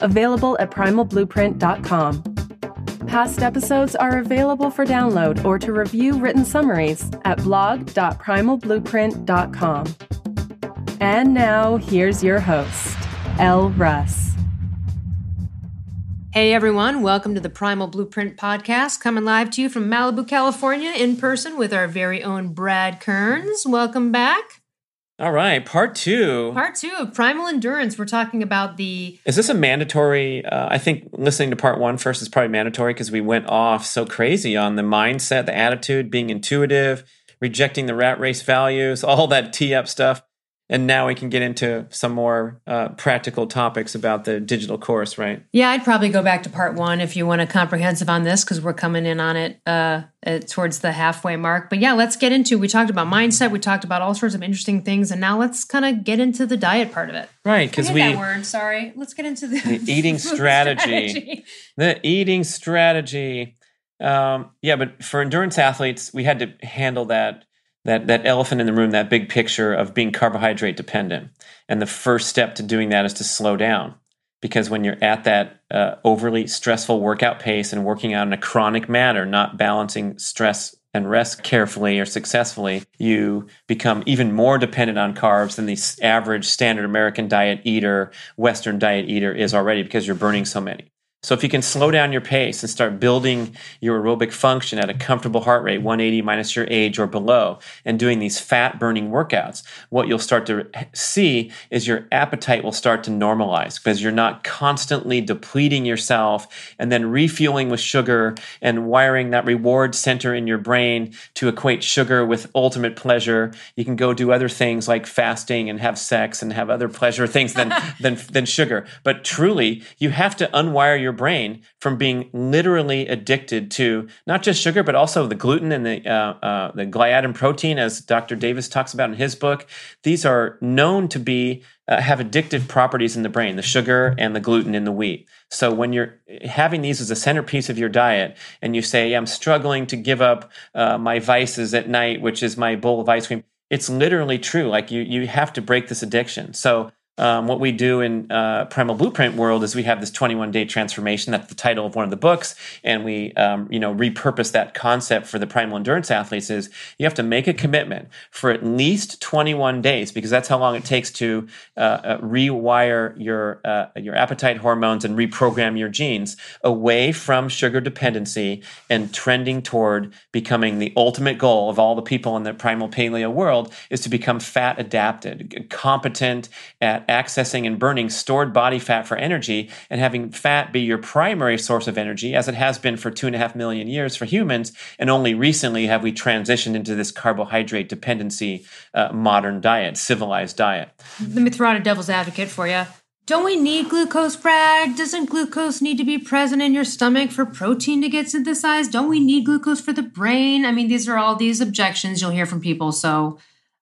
available at primalblueprint.com. Past episodes are available for download or to review written summaries at blog.primalblueprint.com. And now, here's your host, Elle Russ. Hey everyone, welcome to the Primal Blueprint podcast, coming live to you from Malibu, California, in person with our very own Brad Kearns. Welcome back. All right, part two. Part two of Primal Endurance. We're talking about the. Is this a mandatory? Uh, I think listening to part one first is probably mandatory because we went off so crazy on the mindset, the attitude, being intuitive, rejecting the rat race values, all that tee up stuff and now we can get into some more uh, practical topics about the digital course, right? Yeah, I'd probably go back to part one if you want a comprehensive on this because we're coming in on it uh, towards the halfway mark. But yeah, let's get into. We talked about mindset, we talked about all sorts of interesting things, and now let's kind of get into the diet part of it. Right, because we that word. Sorry, let's get into the, the eating strategy. strategy. The eating strategy. Um, yeah, but for endurance athletes, we had to handle that that that elephant in the room, that big picture of being carbohydrate dependent. And the first step to doing that is to slow down. Because when you're at that uh, overly stressful workout pace and working out in a chronic manner, not balancing stress and rest carefully or successfully, you become even more dependent on carbs than the average standard American diet eater, Western diet eater is already because you're burning so many. So if you can slow down your pace and start building your aerobic function at a comfortable heart rate, 180 minus your age or below, and doing these fat burning workouts, what you'll start to see is your appetite will start to normalize because you're not constantly depleting yourself and then refueling with sugar and wiring that reward center in your brain to equate sugar with ultimate pleasure. You can go do other things like fasting and have sex and have other pleasure things than, than, than sugar. But truly, you have to unwire your brain from being literally addicted to not just sugar, but also the gluten and the uh, uh, the gliadin protein, as Dr. Davis talks about in his book. These are known to be uh, have addictive properties in the brain, the sugar and the gluten in the wheat. So when you're having these as a centerpiece of your diet, and you say, "I'm struggling to give up uh, my vices at night," which is my bowl of ice cream. It's literally true. Like you, you have to break this addiction. So um, what we do in uh, Primal Blueprint world is we have this 21 day transformation. That's the title of one of the books, and we um, you know repurpose that concept for the primal endurance athletes. Is you have to make a commitment for at least 21 days because that's how long it takes to uh, uh, rewire your uh, your appetite hormones and reprogram your genes away from sugar dependency and trending toward becoming the ultimate goal of all the people in the primal paleo world is to become fat adapted, competent at accessing and burning stored body fat for energy and having fat be your primary source of energy, as it has been for two and a half million years for humans. And only recently have we transitioned into this carbohydrate dependency uh, modern diet, civilized diet. Let me throw out a devil's advocate for you. Don't we need glucose, Brad? Doesn't glucose need to be present in your stomach for protein to get synthesized? Don't we need glucose for the brain? I mean, these are all these objections you'll hear from people. So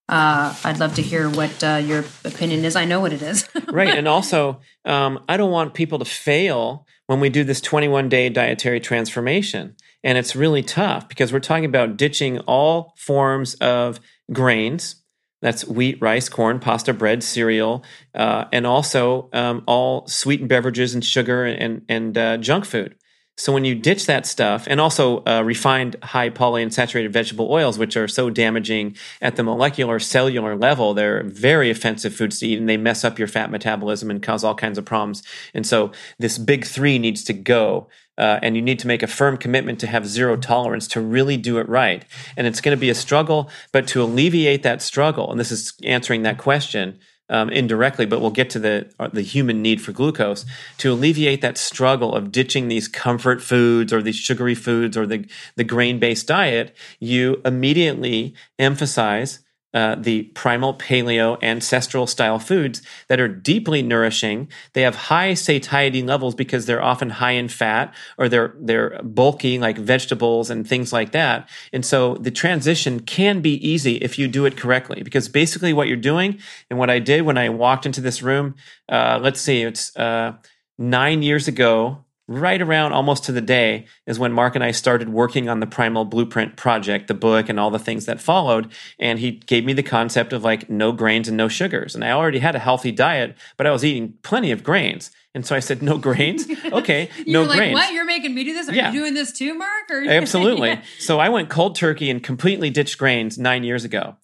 uh, I'd love to hear what uh, your opinion is. I know what it is. right. And also, um, I don't want people to fail when we do this 21 day dietary transformation. And it's really tough because we're talking about ditching all forms of grains. That's wheat, rice, corn, pasta, bread, cereal, uh, and also um, all sweetened beverages and sugar and, and uh, junk food. So when you ditch that stuff, and also uh, refined high polyunsaturated vegetable oils, which are so damaging at the molecular cellular level, they're very offensive foods to eat, and they mess up your fat metabolism and cause all kinds of problems. And so this big three needs to go. Uh, and you need to make a firm commitment to have zero tolerance to really do it right. And it's going to be a struggle, but to alleviate that struggle, and this is answering that question, um, indirectly, but we'll get to the uh, the human need for glucose to alleviate that struggle of ditching these comfort foods or these sugary foods or the the grain based diet. You immediately emphasize uh, the primal paleo ancestral style foods that are deeply nourishing. They have high satiety levels because they're often high in fat or they're they're bulky like vegetables and things like that. And so the transition can be easy if you do it correctly because basically what you're doing and what I did when I walked into this room, uh, let's see, it's uh, nine years ago right around almost to the day is when Mark and I started working on the Primal Blueprint project, the book, and all the things that followed. And he gave me the concept of like no grains and no sugars. And I already had a healthy diet, but I was eating plenty of grains. And so I said, no grains? Okay, no You're like, grains. what? You're making me do this? Are Yeah. you doing this too, Mark? Or Absolutely. Yeah. So I went cold turkey and completely ditched grains nine years ago.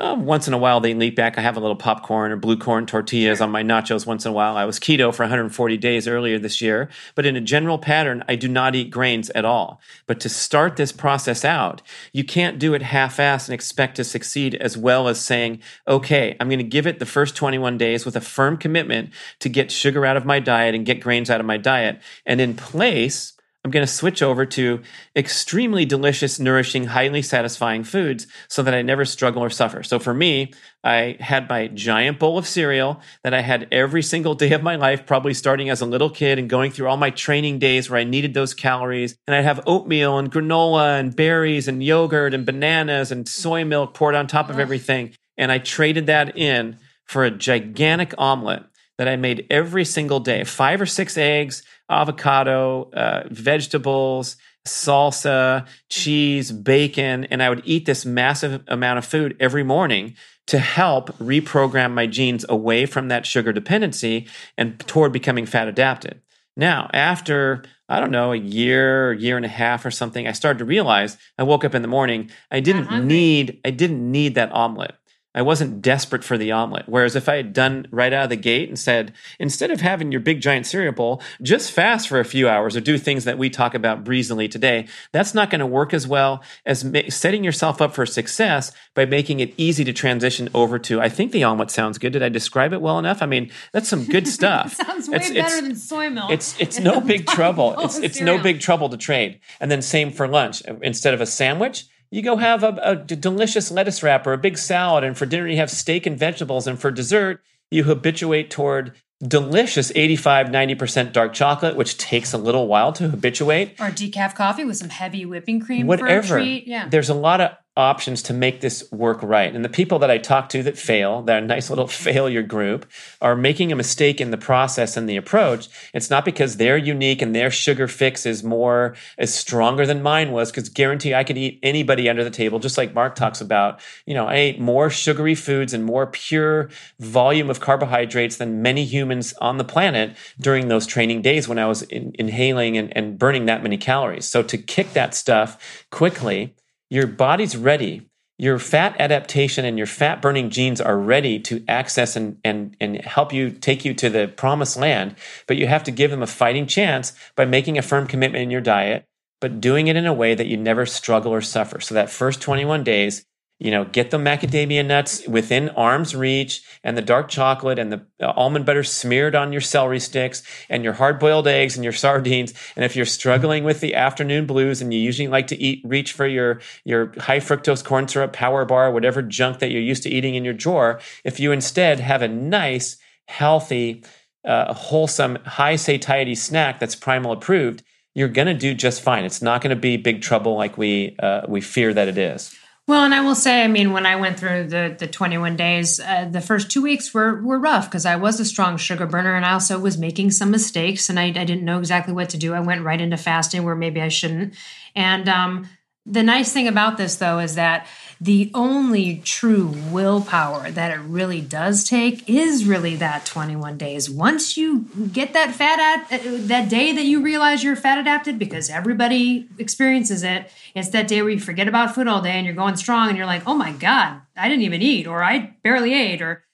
Uh, once in a while, they leap back. I have a little popcorn or blue corn tortillas on my nachos once in a while. I was keto for 140 days earlier this year, but in a general pattern, I do not eat grains at all. But to start this process out, you can't do it half assed and expect to succeed as well as saying, okay, I'm going to give it the first 21 days with a firm commitment to get sugar out of my diet and get grains out of my diet. And in place, I'm going to switch over to extremely delicious, nourishing, highly satisfying foods so that I never struggle or suffer. So for me, I had my giant bowl of cereal that I had every single day of my life, probably starting as a little kid and going through all my training days where I needed those calories. And I'd have oatmeal and granola and berries and yogurt and bananas and soy milk poured on top of everything. And I traded that in for a gigantic omelet that I made every single day five or six eggs, avocado, uh, vegetables, salsa, cheese, bacon. And I would eat this massive amount of food every morning to help reprogram my genes away from that sugar dependency and toward becoming fat adapted. Now, after I don't know, a year, year and a half or something, I started to realize I woke up in the morning, I didn't need I didn't need that omelet. I wasn't desperate for the omelet. Whereas if I had done right out of the gate and said, instead of having your big giant cereal bowl, just fast for a few hours or do things that we talk about breezily today, that's not going to work as well as ma- setting yourself up for success by making it easy to transition over to. I think the omelet sounds good. Did I describe it well enough? I mean, that's some good stuff. Sounds way It's- better it's- than soy milk. it's it's no big trouble. It's it's no big trouble to trade. And then same for lunch. Instead of a sandwich, you go have a delicious lettuce wrap or a big salad. And for dinner, you have steak and vegetables. And for dessert, you habituate toward delicious 85 90% dark chocolate which takes a little while to habituate Or decaf coffee with some heavy whipping cream whatever for a treat. Yeah. there's a lot of options to make this work right. And the people that i talk to that fail that nice little failure group are making a mistake in the process and the approach. It's not because they're unique and their sugar fix is more is stronger than mine was because guarantee i could eat anybody under the table just like mark talks about. You know i ate more sugary foods and more pure volume of carbohydrates than many humans on the planet during those training days when i was in, inhaling and, and burning that many calories. So to kick that stuff quickly your body's ready. Your fat adaptation and your fat burning genes are ready to access and, and, and help you take you to the promised land, but you have to give them a fighting chance by making a firm commitment in your diet, but doing it in a way that you never struggle or suffer. So that first 21 days, you know, get the macadamia nuts within arm's reach and the dark chocolate and the uh, almond butter smeared on your celery sticks and your hard boiled eggs and your sardines. And if you're struggling with the afternoon blues and you usually like to eat, reach for your, your high fructose corn syrup power bar, whatever junk that you're used to eating in your drawer, if you instead have a nice, healthy, uh, wholesome, high satiety snack that's primal approved, you're going to do just fine. It's not going to be big trouble like we, uh, we fear that it is. Well, and I will say, I mean, when I went through the the 21 days, uh, the first two weeks were were rough because I was a strong sugar burner, and I also was making some mistakes, and I, I didn't know exactly what to do. I went right into fasting where maybe I shouldn't. And um, the nice thing about this, though, is that the only true willpower that it really does take is really that 21 days. Once you get that fat at uh, that day that you realize you're fat adapted, because everybody experiences it, it's that day where you forget about food all day and you're going strong and you're like, oh my God, I didn't even eat, or I barely ate, or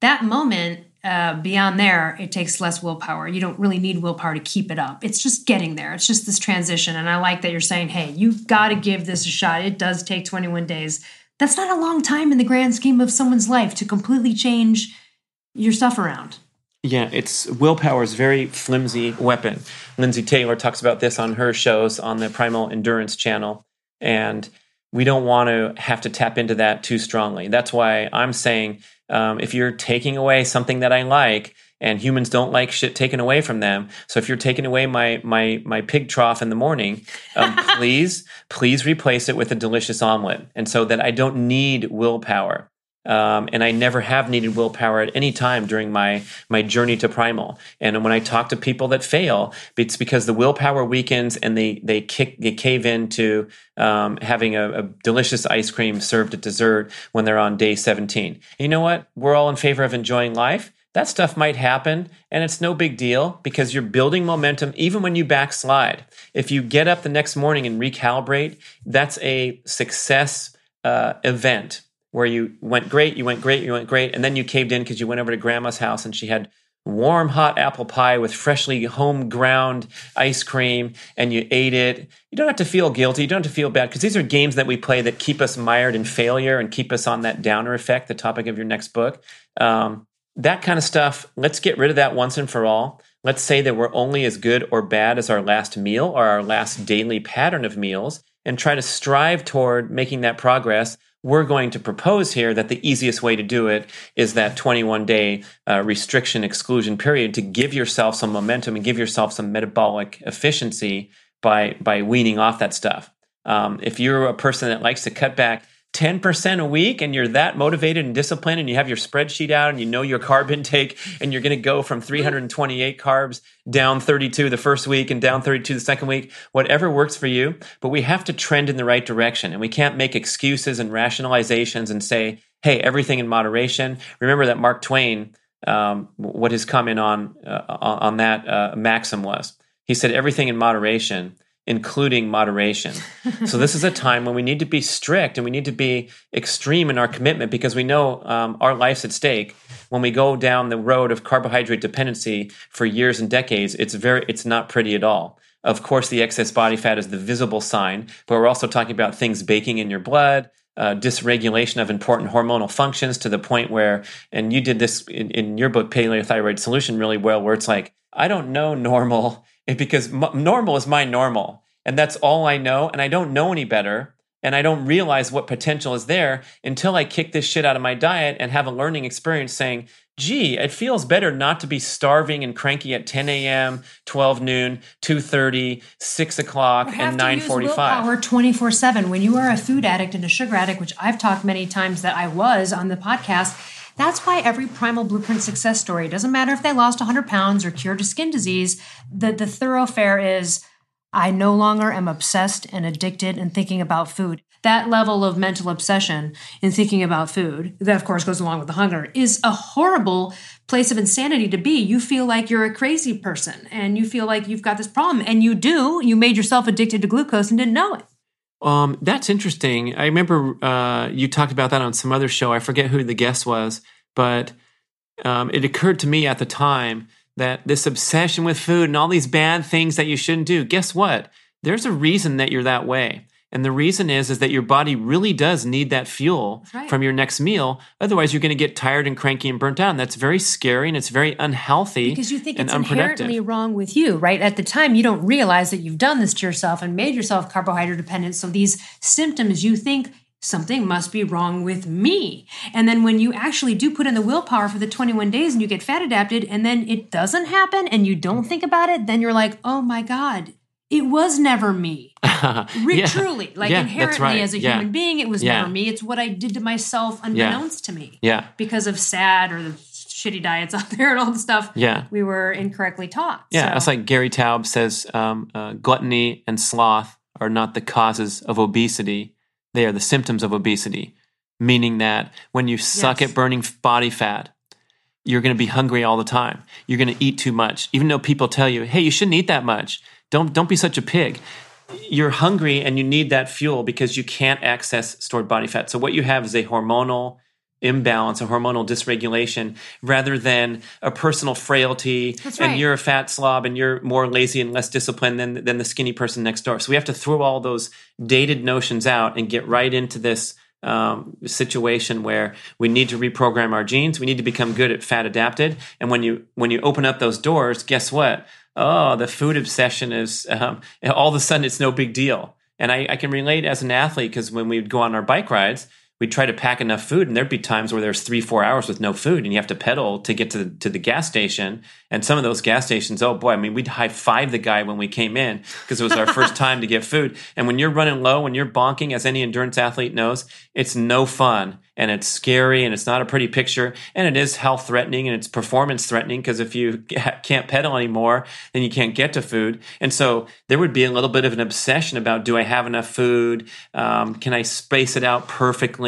that moment. Uh, beyond there, it takes less willpower. You don't really need willpower to keep it up. It's just getting there. It's just this transition. And I like that you're saying, hey, you've got to give this a shot. It does take 21 days. That's not a long time in the grand scheme of someone's life to completely change your stuff around. Yeah, it's willpower's very flimsy weapon. Lindsay Taylor talks about this on her shows on the Primal Endurance channel. And we don't want to have to tap into that too strongly. That's why I'm saying um, if you're taking away something that I like, and humans don't like shit taken away from them. So if you're taking away my my my pig trough in the morning, um, please please replace it with a delicious omelet, and so that I don't need willpower. Um, and I never have needed willpower at any time during my my journey to primal. And when I talk to people that fail, it's because the willpower weakens and they they kick they cave into um, having a, a, delicious ice cream served at dessert when they're on day 17. you know what? We're all in favor of enjoying life. That stuff might happen, and it's no big deal because you're building momentum even when you backslide. If you get up the next morning and recalibrate, that's a success uh, event where you went great, you went great, you went great, and then you caved in because you went over to grandma's house and she had warm hot apple pie with freshly home ground ice cream and you ate it. You don't have to feel guilty. You don't have to feel bad because these are games that we play that keep us mired in failure and keep us on that downer effect, the topic of your next book. Um, that kind of stuff, let's get rid of that once and for all. Let's say that we're only as good or bad as our last meal or our last daily pattern of meals and try to strive toward making that progress we're going to propose here that the easiest way to do it is that 21 day uh, restriction exclusion period to give yourself some momentum and give yourself some metabolic efficiency by by weaning off that stuff. Um, if you're a person that likes to cut back 10% a week and you're that motivated and disciplined and you have your spreadsheet out and you know your carb intake and you're going to go from 328 carbs down 32 the first week and down 32 the second week, whatever works for you. But we have to trend in the right direction and we can't make excuses and rationalizations and say, hey, everything in moderation. Remember that Mark Twain, um, what his comment on, uh, on that uh, maxim was. He said, everything in moderation including moderation. so this is a time when we need to be strict and we need to be extreme in our commitment because we know um, our life's at stake. When we go down the road of carbohydrate dependency for years and decades, it's very it's not pretty at all. Of course, the excess body fat is the visible sign, but we're also talking about things baking in your blood. Uh, dysregulation of important hormonal functions to the point where, and you did this in, in your book, Paleothyroid Solution, really well, where it's like, I don't know normal because m- normal is my normal and that's all I know and I don't know any better and I don't realize what potential is there until I kick this shit out of my diet and have a learning experience saying, gee, it feels better not to be starving and cranky at 10 a.m., 12 noon, 2.30, 6 o'clock, and 9.45. Power 24-7. When you are a food addict and a sugar addict, which I've talked many times that I was on the podcast, that's why every Primal Blueprint success story doesn't matter if they lost 100 pounds or cured a skin disease. The, the thoroughfare is I no longer am obsessed and addicted and thinking about food. That level of mental obsession in thinking about food, that of course goes along with the hunger, is a horrible place of insanity to be. You feel like you're a crazy person and you feel like you've got this problem, and you do. You made yourself addicted to glucose and didn't know it. Um, that's interesting. I remember uh, you talked about that on some other show. I forget who the guest was, but um, it occurred to me at the time that this obsession with food and all these bad things that you shouldn't do. Guess what? There's a reason that you're that way. And the reason is is that your body really does need that fuel right. from your next meal. Otherwise, you're going to get tired and cranky and burnt out. that's very scary and it's very unhealthy. Because you think it's inherently wrong with you, right? At the time, you don't realize that you've done this to yourself and made yourself carbohydrate dependent. So these symptoms you think something must be wrong with me. And then when you actually do put in the willpower for the 21 days and you get fat adapted and then it doesn't happen and you don't think about it, then you're like, oh my God, it was never me. yeah. Truly, like yeah, inherently right. as a yeah. human being, it was never me. It's what I did to myself unbeknownst to me. Yeah. Because of sad or the shitty diets out there and all the stuff yeah. we were incorrectly taught. Yeah, so. it's like Gary Taubes says um, uh, gluttony and sloth are not the causes of obesity, they are the symptoms of obesity, meaning that when you suck yes. at burning body fat, you're going to be hungry all the time. You're going to eat too much, even though people tell you, "Hey, you shouldn't eat that much. Don't don't be such a pig." You're hungry and you need that fuel because you can't access stored body fat. So what you have is a hormonal imbalance, a hormonal dysregulation, rather than a personal frailty. Right. And you're a fat slob and you're more lazy and less disciplined than, than the skinny person next door. So we have to throw all those dated notions out and get right into this um, situation where we need to reprogram our genes. We need to become good at fat adapted. And when you when you open up those doors, guess what? Oh, the food obsession is um, all of a sudden it's no big deal. And I, I can relate as an athlete because when we'd go on our bike rides, we'd try to pack enough food and there'd be times where there's three four hours with no food and you have to pedal to get to the, to the gas station. And some of those gas stations oh boy i mean we'd high five the guy when we came in because it was our first time to get food. And when you're running low when you're bonking as any endurance athlete knows it's no fun and it's scary and it's not a pretty picture and it is health threatening and it's performance threatening because if you can't pedal anymore then you can't get to food. And so there would be a little bit of an obsession about do i have enough food? Um, can i space it out perfectly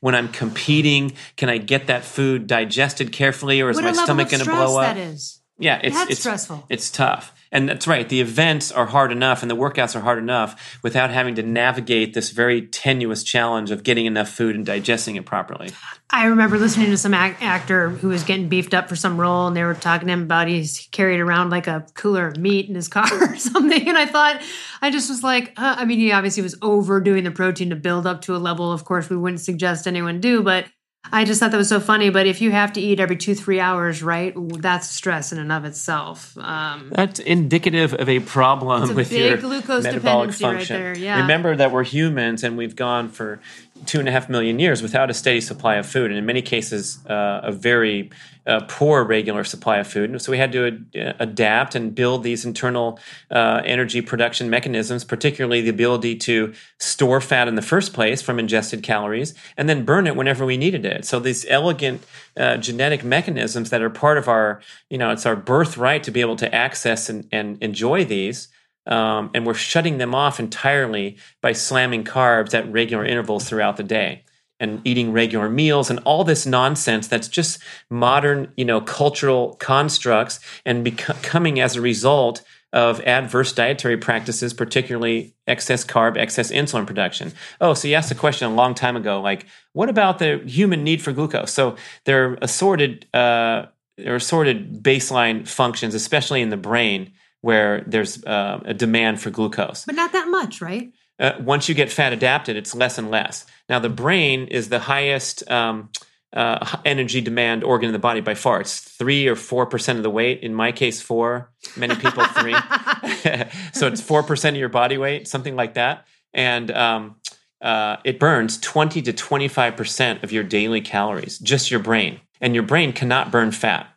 when i'm competing can i get that food digested carefully or is what my stomach going to blow up? that is yeah it's That's it's stressful it's tough and that's right. The events are hard enough and the workouts are hard enough without having to navigate this very tenuous challenge of getting enough food and digesting it properly. I remember listening to some act- actor who was getting beefed up for some role and they were talking to him about he's carried around like a cooler of meat in his car or something. And I thought, I just was like, uh, I mean, he obviously was overdoing the protein to build up to a level, of course, we wouldn't suggest anyone do, but I just thought that was so funny. But if you have to eat every two, three hours, right, that's stress in and of itself. Um, that's indicative of a problem a with big your glucose metabolic dependency right function. there, yeah. Remember that we're humans and we've gone for two and a half million years without a steady supply of food, and in many cases, uh, a very uh, poor regular supply of food. So we had to ad- adapt and build these internal uh, energy production mechanisms, particularly the ability to store fat in the first place from ingested calories and then burn it whenever we needed it. So these elegant uh, genetic mechanisms that are part of our, you know, it's our birthright to be able to access and, and enjoy these. Um, and we're shutting them off entirely by slamming carbs at regular intervals throughout the day and eating regular meals and all this nonsense that's just modern, you know, cultural constructs and becoming as a result of adverse dietary practices, particularly excess carb, excess insulin production. Oh, so you asked a question a long time ago, like, what about the human need for glucose? So there are assorted, uh, there are assorted baseline functions, especially in the brain, where there's uh, a demand for glucose. But not that much, right? Uh, once you get fat adapted, it's less and less. Now, the brain is the highest um, uh, energy demand organ in the body by far. It's three or four percent of the weight. In my case, four. Many people three. so it's four percent of your body weight, something like that, and um, uh, it burns twenty to twenty five percent of your daily calories. Just your brain, and your brain cannot burn fat.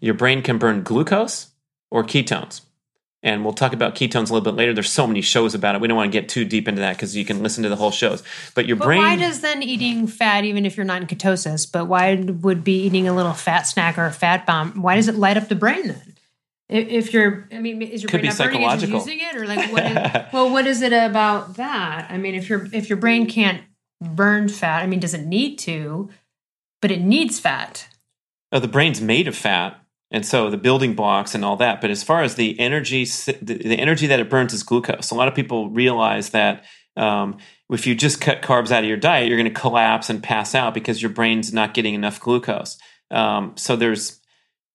Your brain can burn glucose or ketones and we'll talk about ketones a little bit later. There's so many shows about it. We don't want to get too deep into that because you can listen to the whole shows. But your but brain. Why does then eating fat, even if you're not in ketosis, but why would be eating a little fat snack or a fat bomb? Why does it light up the brain then? If you're, I mean, is your Could brain be not burning it, using it, or like what? Is, well, what is it about that? I mean, if your if your brain can't burn fat, I mean, does it need to? But it needs fat. Oh, the brain's made of fat and so the building blocks and all that but as far as the energy the energy that it burns is glucose. A lot of people realize that um, if you just cut carbs out of your diet you're going to collapse and pass out because your brain's not getting enough glucose. Um, so there's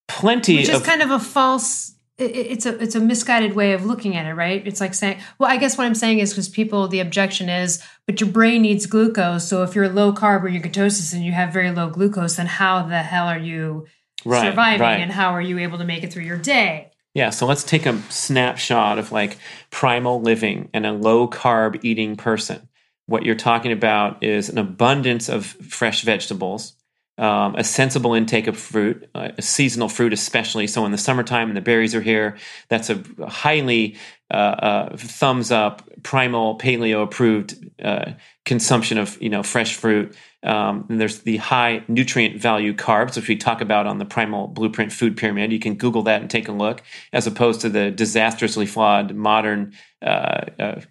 plenty which of kind of a false it's a it's a misguided way of looking at it right? It's like saying well i guess what i'm saying is because people the objection is but your brain needs glucose so if you're low carb or you're ketosis and you have very low glucose then how the hell are you right, surviving right. and how are you able to make it through your day yeah so let's take a snapshot of like primal living and a low carb eating person what you're talking about is an abundance of fresh vegetables um, a sensible intake of fruit, uh, seasonal fruit especially. So in the summertime and the berries are here, that's a highly uh, uh, thumbs up, primal paleo approved uh, consumption of you know fresh fruit. Um, and there's the high nutrient value carbs, which we talk about on the Primal Blueprint Food Pyramid. You can Google that and take a look, as opposed to the disastrously flawed modern. Uh, uh,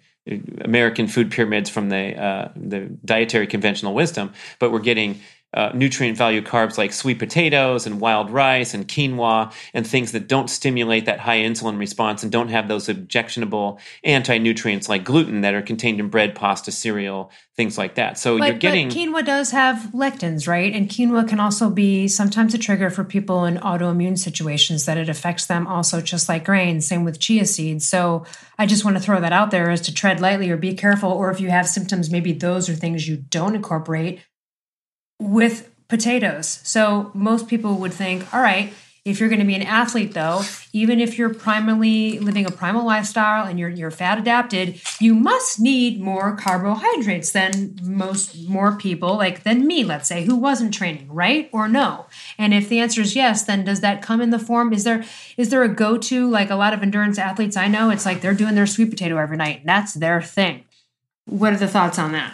American food pyramids from the uh, the dietary conventional wisdom, but we're getting uh, nutrient value carbs like sweet potatoes and wild rice and quinoa and things that don't stimulate that high insulin response and don't have those objectionable anti nutrients like gluten that are contained in bread, pasta, cereal, things like that. So but, you're getting. but quinoa does have lectins, right? And quinoa can also be sometimes a trigger for people in autoimmune situations that it affects them also, just like grains. Same with chia seeds. So I just want to throw that out there as to tread lightly or be careful. Or if you have symptoms, maybe those are things you don't incorporate with potatoes. So most people would think, all right, If you're going to be an athlete, though, even if you're primarily living a primal lifestyle and you're you're fat adapted, you must need more carbohydrates than most more people, like than me, let's say, who wasn't training, right or no? And if the answer is yes, then does that come in the form? Is there is there a go to like a lot of endurance athletes I know? It's like they're doing their sweet potato every night. That's their thing. What are the thoughts on that?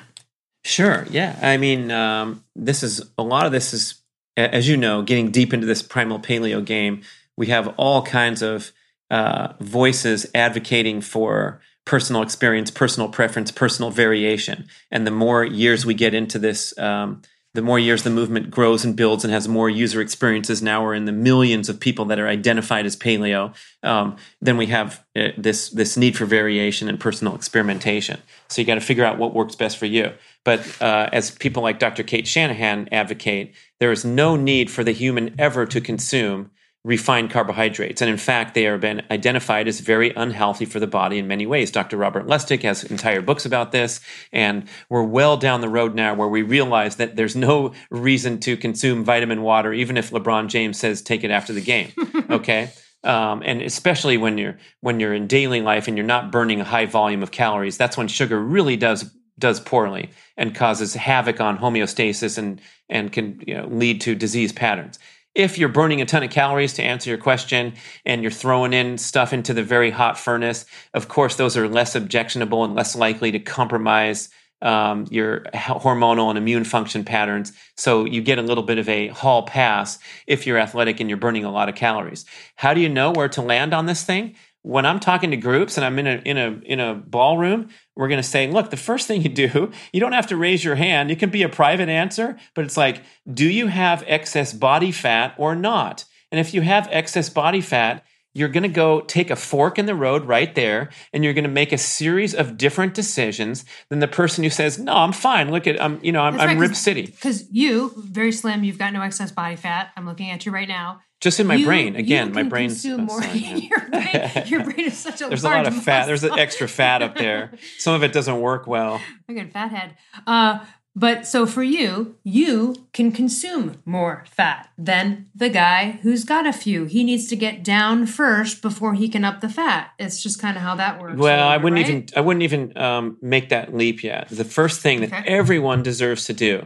Sure. Yeah. I mean, um, this is a lot of this is, as you know, getting deep into this primal paleo game. We have all kinds of uh, voices advocating for personal experience, personal preference, personal variation. And the more years we get into this, um, the more years the movement grows and builds and has more user experiences. Now we're in the millions of people that are identified as paleo. Um, then we have uh, this this need for variation and personal experimentation. So you got to figure out what works best for you. But uh, as people like Dr. Cate Shanahan advocate, there is no need for the human ever to consume refined carbohydrates. And in fact, they have been identified as very unhealthy for the body in many ways. Dr. Robert Lustig has entire books about this. And we're well down the road now where we realize that there's no reason to consume vitamin water, even if LeBron James says take it after the game. Okay. Um, and especially when you're when you're in daily life and you're not burning a high volume of calories, that's when sugar really does does poorly and causes havoc on homeostasis and and can you know, lead to disease patterns. If you're burning a ton of calories to answer your question and you're throwing in stuff into the very hot furnace, of course, those are less objectionable and less likely to compromise um, your hormonal and immune function patterns. So you get a little bit of a hall pass if you're athletic and you're burning a lot of calories. How do you know where to land on this thing? When I'm talking to groups and I'm in a in a in a ballroom, we're going to say, look, the first thing you do, you don't have to raise your hand. It can be a private answer, but it's like, do you have excess body fat or not? And if you have excess body fat, you're going to go take a fork in the road right there and you're going to make a series of different decisions than the person who says no i'm fine. Look at i'm you know i'm, I'm rib city. because you very slim you've got no excess body fat. I'm looking at you right now. Just in my you, brain again my brain's more your, brain, your brain is such a there's a lot of fat there's an extra fat up there. Some of it doesn't work well. I got fat head uh, but so for you you can consume more fat than the guy who's got a few he needs to get down first before he can up the fat it's just kind of how that works well i wouldn't right? even i wouldn't even um, make that leap yet the first thing that okay. everyone deserves to do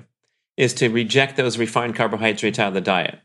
is to reject those refined carbohydrates out of the diet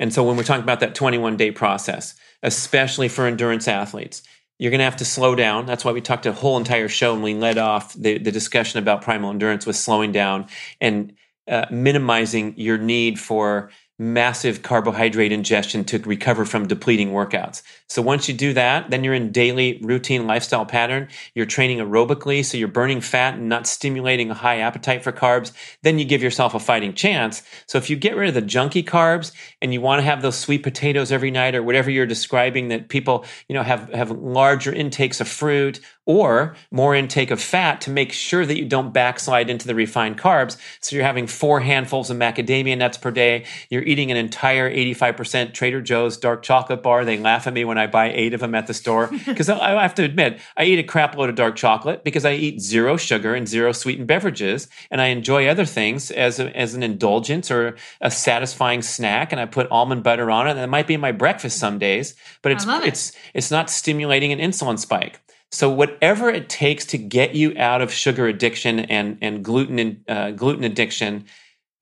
and so when we're talking about that 21 day process, especially for endurance athletes, you're going to have to slow down. That's why we talked a whole entire show and we led off the, the discussion about primal endurance with slowing down and uh, minimizing your need for massive carbohydrate ingestion to recover from depleting workouts. So once you do that, then you're in daily routine lifestyle pattern. You're training aerobically, so you're burning fat and not stimulating a high appetite for carbs. Then you give yourself a fighting chance. So if you get rid of the junky carbs and you want to have those sweet potatoes every night or whatever you're describing that people, you know, have have larger intakes of fruit or more intake of fat to make sure that you don't backslide into the refined carbs. So you're having four handfuls of macadamia nuts per day. You're eating an entire 85% Trader Joe's dark chocolate bar. They laugh at me when I buy eight of them at the store because I have to admit, I eat a crap load of dark chocolate because I eat zero sugar and zero sweetened beverages. And I enjoy other things as, a, as an indulgence or a satisfying snack. And I put almond butter on it. And it might be my breakfast some days, but it's, it. it's, it's not stimulating an insulin spike. So whatever it takes to get you out of sugar addiction and and gluten uh, gluten addiction,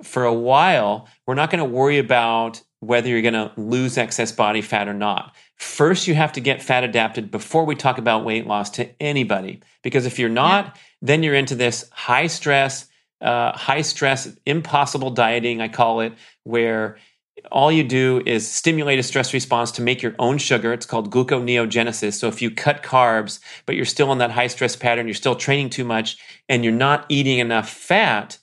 for a while, we're not going to worry about whether you're going to lose excess body fat or not. First, you have to get fat adapted before we talk about weight loss to anybody. Because if you're not, yeah. then you're into this high stress, uh, high stress, impossible dieting, I call it, where all you do is stimulate a stress response to make your own sugar. It's called gluconeogenesis. So if you cut carbs, but you're still in that high stress pattern, you're still training too much, and you're not eating enough fat,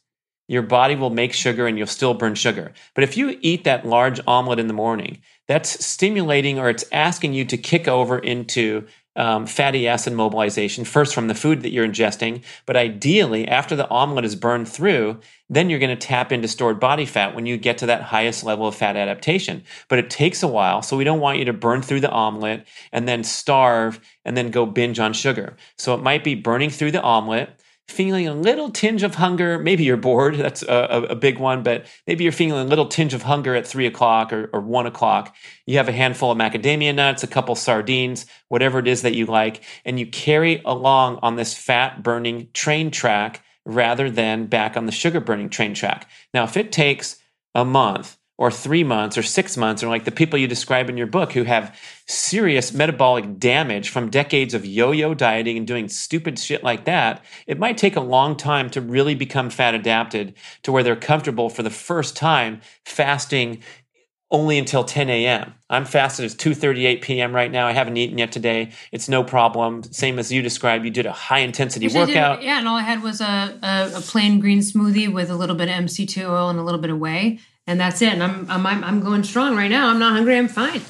your body will make sugar and you'll still burn sugar. But if you eat that large omelet in the morning, that's stimulating or it's asking you to kick over into um, fatty acid mobilization, first from the food that you're ingesting, but ideally, after the omelet is burned through, then you're going to tap into stored body fat when you get to that highest level of fat adaptation. But it takes a while, so we don't want you to burn through the omelet and then starve and then go binge on sugar. So it might be burning through the omelet, feeling a little tinge of hunger, maybe you're bored, that's a, a, big one, but maybe you're feeling a little tinge of hunger at three o'clock or, or one o'clock. You have a handful of macadamia nuts, a couple sardines, whatever it is that you like, and you carry along on this fat burning train track rather than back on the sugar burning train track. Now, if it takes a month or three months or six months, or like the people you describe in your book who have serious metabolic damage from decades of yo yo dieting and doing stupid shit like that, it might take a long time to really become fat adapted to where they're comfortable for the first time fasting only until 10 a.m. I'm fasted at 2:38 p.m. right now. I haven't eaten yet today. It's no problem. Same as you described. You did a high intensity Which workout. Did, yeah, and all I had was a, a, a, plain green smoothie with a little bit of MCT oil and a little bit of whey and that's it. And I'm I'm I'm going strong right now. I'm not hungry. I'm fine.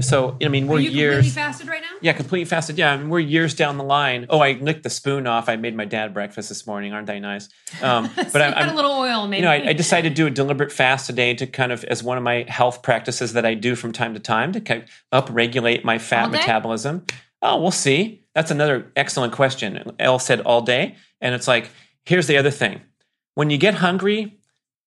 So I mean, we're Are you years. completely fasted right now? Yeah, completely fasted. Yeah, I mean, we're years down the line. Oh, I licked the spoon off. I made my dad breakfast this morning. Aren't they nice? Um, but so I'm, a little oil, maybe. You know, I, I, decided to do a deliberate fast today to kind of as one of my health practices that I do from time to time to kind of upregulate my fat metabolism. Oh, we'll see. That's another excellent question. Elle said all day, and it's like here's the other thing: when you get hungry,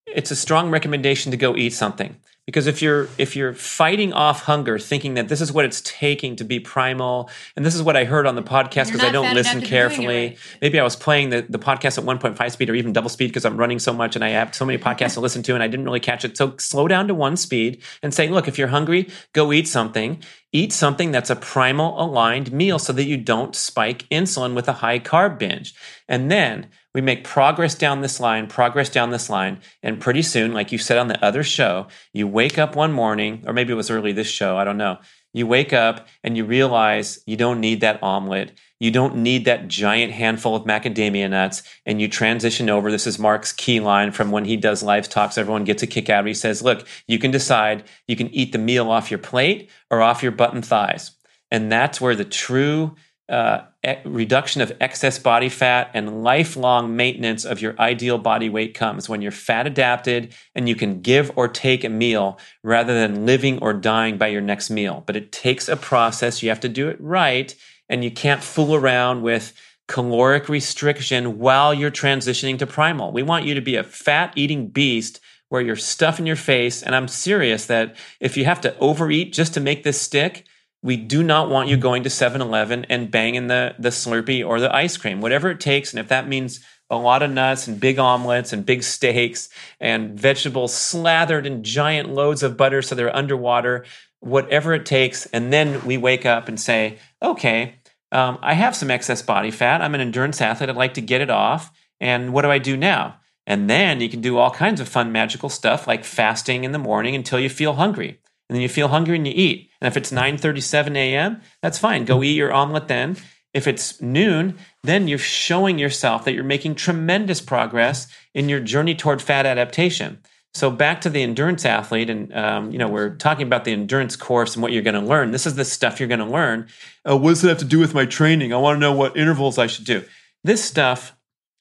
it's a strong recommendation to go eat something. Because if you're if you're fighting off hunger thinking that this is what it's taking to be primal and this is what i heard on the podcast because i don't listen carefully. right. maybe i was playing the, the podcast at 1.5 speed or even double speed because i'm running so much and i have so many podcasts to listen to and i didn't really catch it. So slow down to one speed and say look if you're hungry go eat something. Eat something that's a primal aligned meal so that you don't spike insulin with a high carb binge. And then we make progress down this line, progress down this line, and pretty soon, like you said on the other show, you wake up one morning, or maybe it was early this show, I don't know. You wake up and you realize you don't need that omelet. You don't need that giant handful of macadamia nuts, and you transition over. This is Mark's key line from when he does live talks. Everyone gets a kick out of. He says, "Look, you can decide. You can eat the meal off your plate or off your button thighs." And that's where the true uh, reduction of excess body fat and lifelong maintenance of your ideal body weight comes when you're fat adapted and you can give or take a meal rather than living or dying by your next meal. But it takes a process. You have to do it right, and you can't fool around with caloric restriction while you're transitioning to primal. We want you to be a fat eating beast where you're stuffing your face. And I'm serious that if you have to overeat just to make this stick, we do not want you going to 7-Eleven and banging the, the Slurpee or the ice cream, whatever it takes. And if that means a lot of nuts and big omelets and big steaks and vegetables slathered in giant loads of butter so they're underwater, whatever it takes. And then we wake up and say, okay, um, I have some excess body fat. I'm an endurance athlete. I'd like to get it off. And what do I do now? And then you can do all kinds of fun, magical stuff like fasting in the morning until you feel hungry and then you feel hungry and you eat. And if it's 9:37 a.m., that's fine. Go eat your omelet then. If it's noon, then you're showing yourself that you're making tremendous progress in your journey toward fat adaptation. So back to the endurance athlete, and um, you know we're talking about the endurance course and what you're going to learn. This is the stuff you're going to learn. Uh, what does it have to do with my training? I want to know what intervals I should do. This stuff,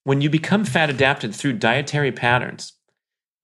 when you become fat adapted through dietary patterns,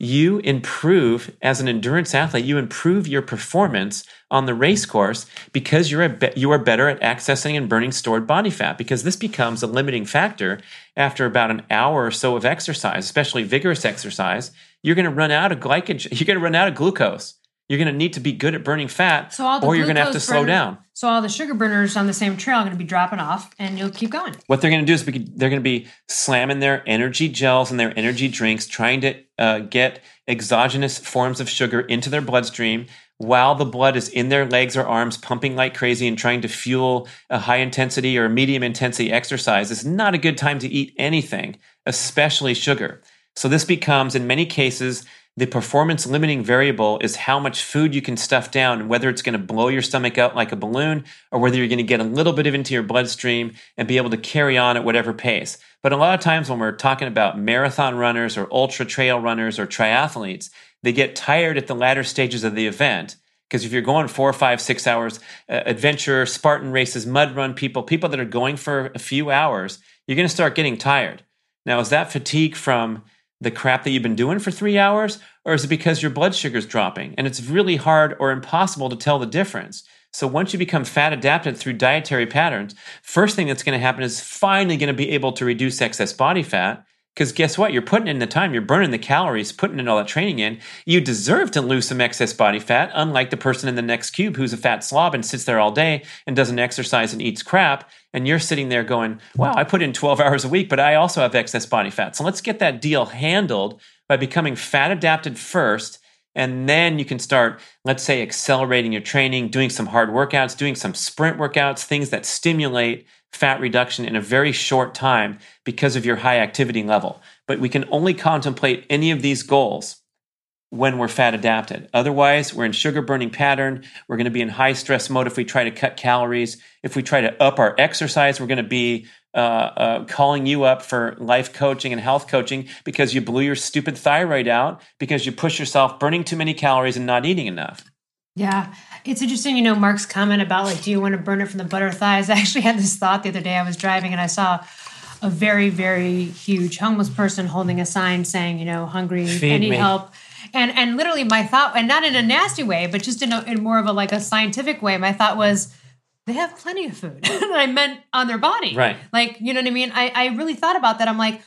you improve as an endurance athlete you improve your performance on the race course because you're be- you are better at accessing and burning stored body fat because this becomes a limiting factor after about an hour or so of exercise especially vigorous exercise you're going to run out of glycogen you're going to run out of glucose. You're going to need to be good at burning fat so or you're going to have to slow down. so all the sugar burners on the same trail are going to be dropping off and you'll keep going. What they're going to do is they're going to be slamming their energy gels and their energy drinks trying to uh, get exogenous forms of sugar into their bloodstream while the blood is in their legs or arms pumping like crazy and trying to fuel a high intensity or medium intensity exercise is not a good time to eat anything especially sugar. So this becomes in many cases the performance limiting variable is how much food you can stuff down and whether it's going to blow your stomach out like a balloon or whether you're going to get a little bit of into your bloodstream and be able to carry on at whatever pace. But a lot of times when we're talking about marathon runners or ultra trail runners or triathletes, they get tired at the latter stages of the event. Because if you're going four, five, six hours, uh, adventure, Spartan races, mud run people, people that are going for a few hours, you're going to start getting tired. Now, is that fatigue from the crap that you've been doing for three hours? Or is it because your blood sugar's dropping? And it's really hard or impossible to tell the difference. So once you become fat adapted through dietary patterns, first thing that's going to happen is finally going to be able to reduce excess body fat. Because guess what? You're putting in the time, you're burning the calories, putting in all that training in. You deserve to lose some excess body fat, unlike the person in the next cube who's a fat slob and sits there all day and doesn't exercise and eats crap. And you're sitting there going, wow, I put in 12 hours a week, but I also have excess body fat. So let's get that deal handled by becoming fat adapted first. And then you can start, let's say, accelerating your training, doing some hard workouts, doing some sprint workouts, things that stimulate fat reduction in a very short time because of your high activity level. But we can only contemplate any of these goals when we're fat adapted. Otherwise, we're in sugar burning pattern. We're going to be in high stress mode if we try to cut calories. If we try to up our exercise, we're going to be uh, uh, calling you up for life coaching and health coaching because you blew your stupid thyroid out because you push yourself burning too many calories and not eating enough. Yeah. It's interesting, you know, Mark's comment about like, do you want to burn it from the butter thighs? I actually had this thought the other day. I was driving and I saw a very, very huge homeless person holding a sign saying, you know, hungry, Feed any me. help. And and literally my thought, and not in a nasty way, but just in, a, in more of a like a scientific way, my thought was, they have plenty of food. I meant on their body. Right. Like, you know what I mean? I, I really thought about that. I'm like,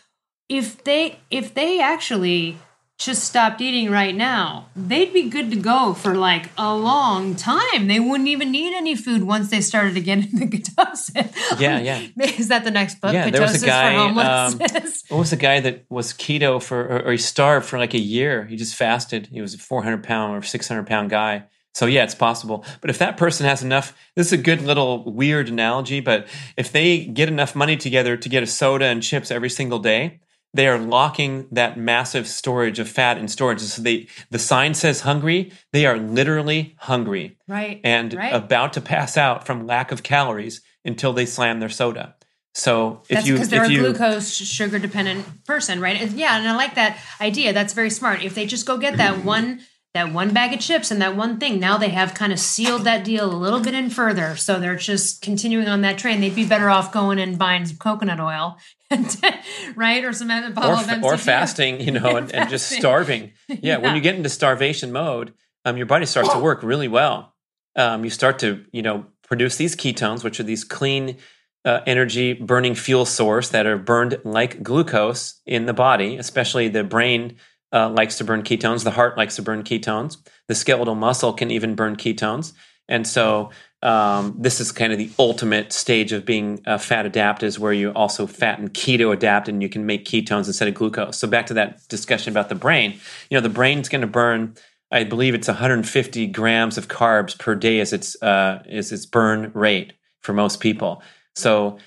if they if they actually just stopped eating right now, they'd be good to go for like a long time. They wouldn't even need any food once they started again in the ketosis. Yeah, yeah. Is that the next book? Yeah, there was a guy. Um, what was the guy that was keto for, or, or he starved for like a year? He just fasted. He was a 400 pound or 600 pound guy. So yeah, it's possible. But if that person has enough, this is a good little weird analogy. But if they get enough money together to get a soda and chips every single day, they are locking that massive storage of fat in storage. So they, the sign says hungry. They are literally hungry right. and right. about to pass out from lack of calories until they slam their soda. So if That's you because they're a you glucose sugar dependent person, right? And yeah, and I like that idea. That's very smart. If they just go get that one that one bag of chips and that one thing, now they have kind of sealed that deal a little bit in further. So they're just continuing on that train. They'd be better off going and buying some coconut oil, right, or some or, fa- or fasting, you know, and, and just starving. Yeah, Yeah. when you get into starvation mode, um, your body starts to work really well. Um, you start to, you know, produce these ketones, which are these clean uh, energy burning fuel source that are burned like glucose in the body. Especially the brain uh, likes to burn ketones. The heart likes to burn ketones. The skeletal muscle can even burn ketones. And so um, this is kind of the ultimate stage of being uh, fat adapt is where you also fat and keto adapt and you can make ketones instead of glucose. So back to that discussion about the brain, you know, the brain's going to burn, I believe it's 150 grams of carbs per day as its, uh, is its burn rate for most people. So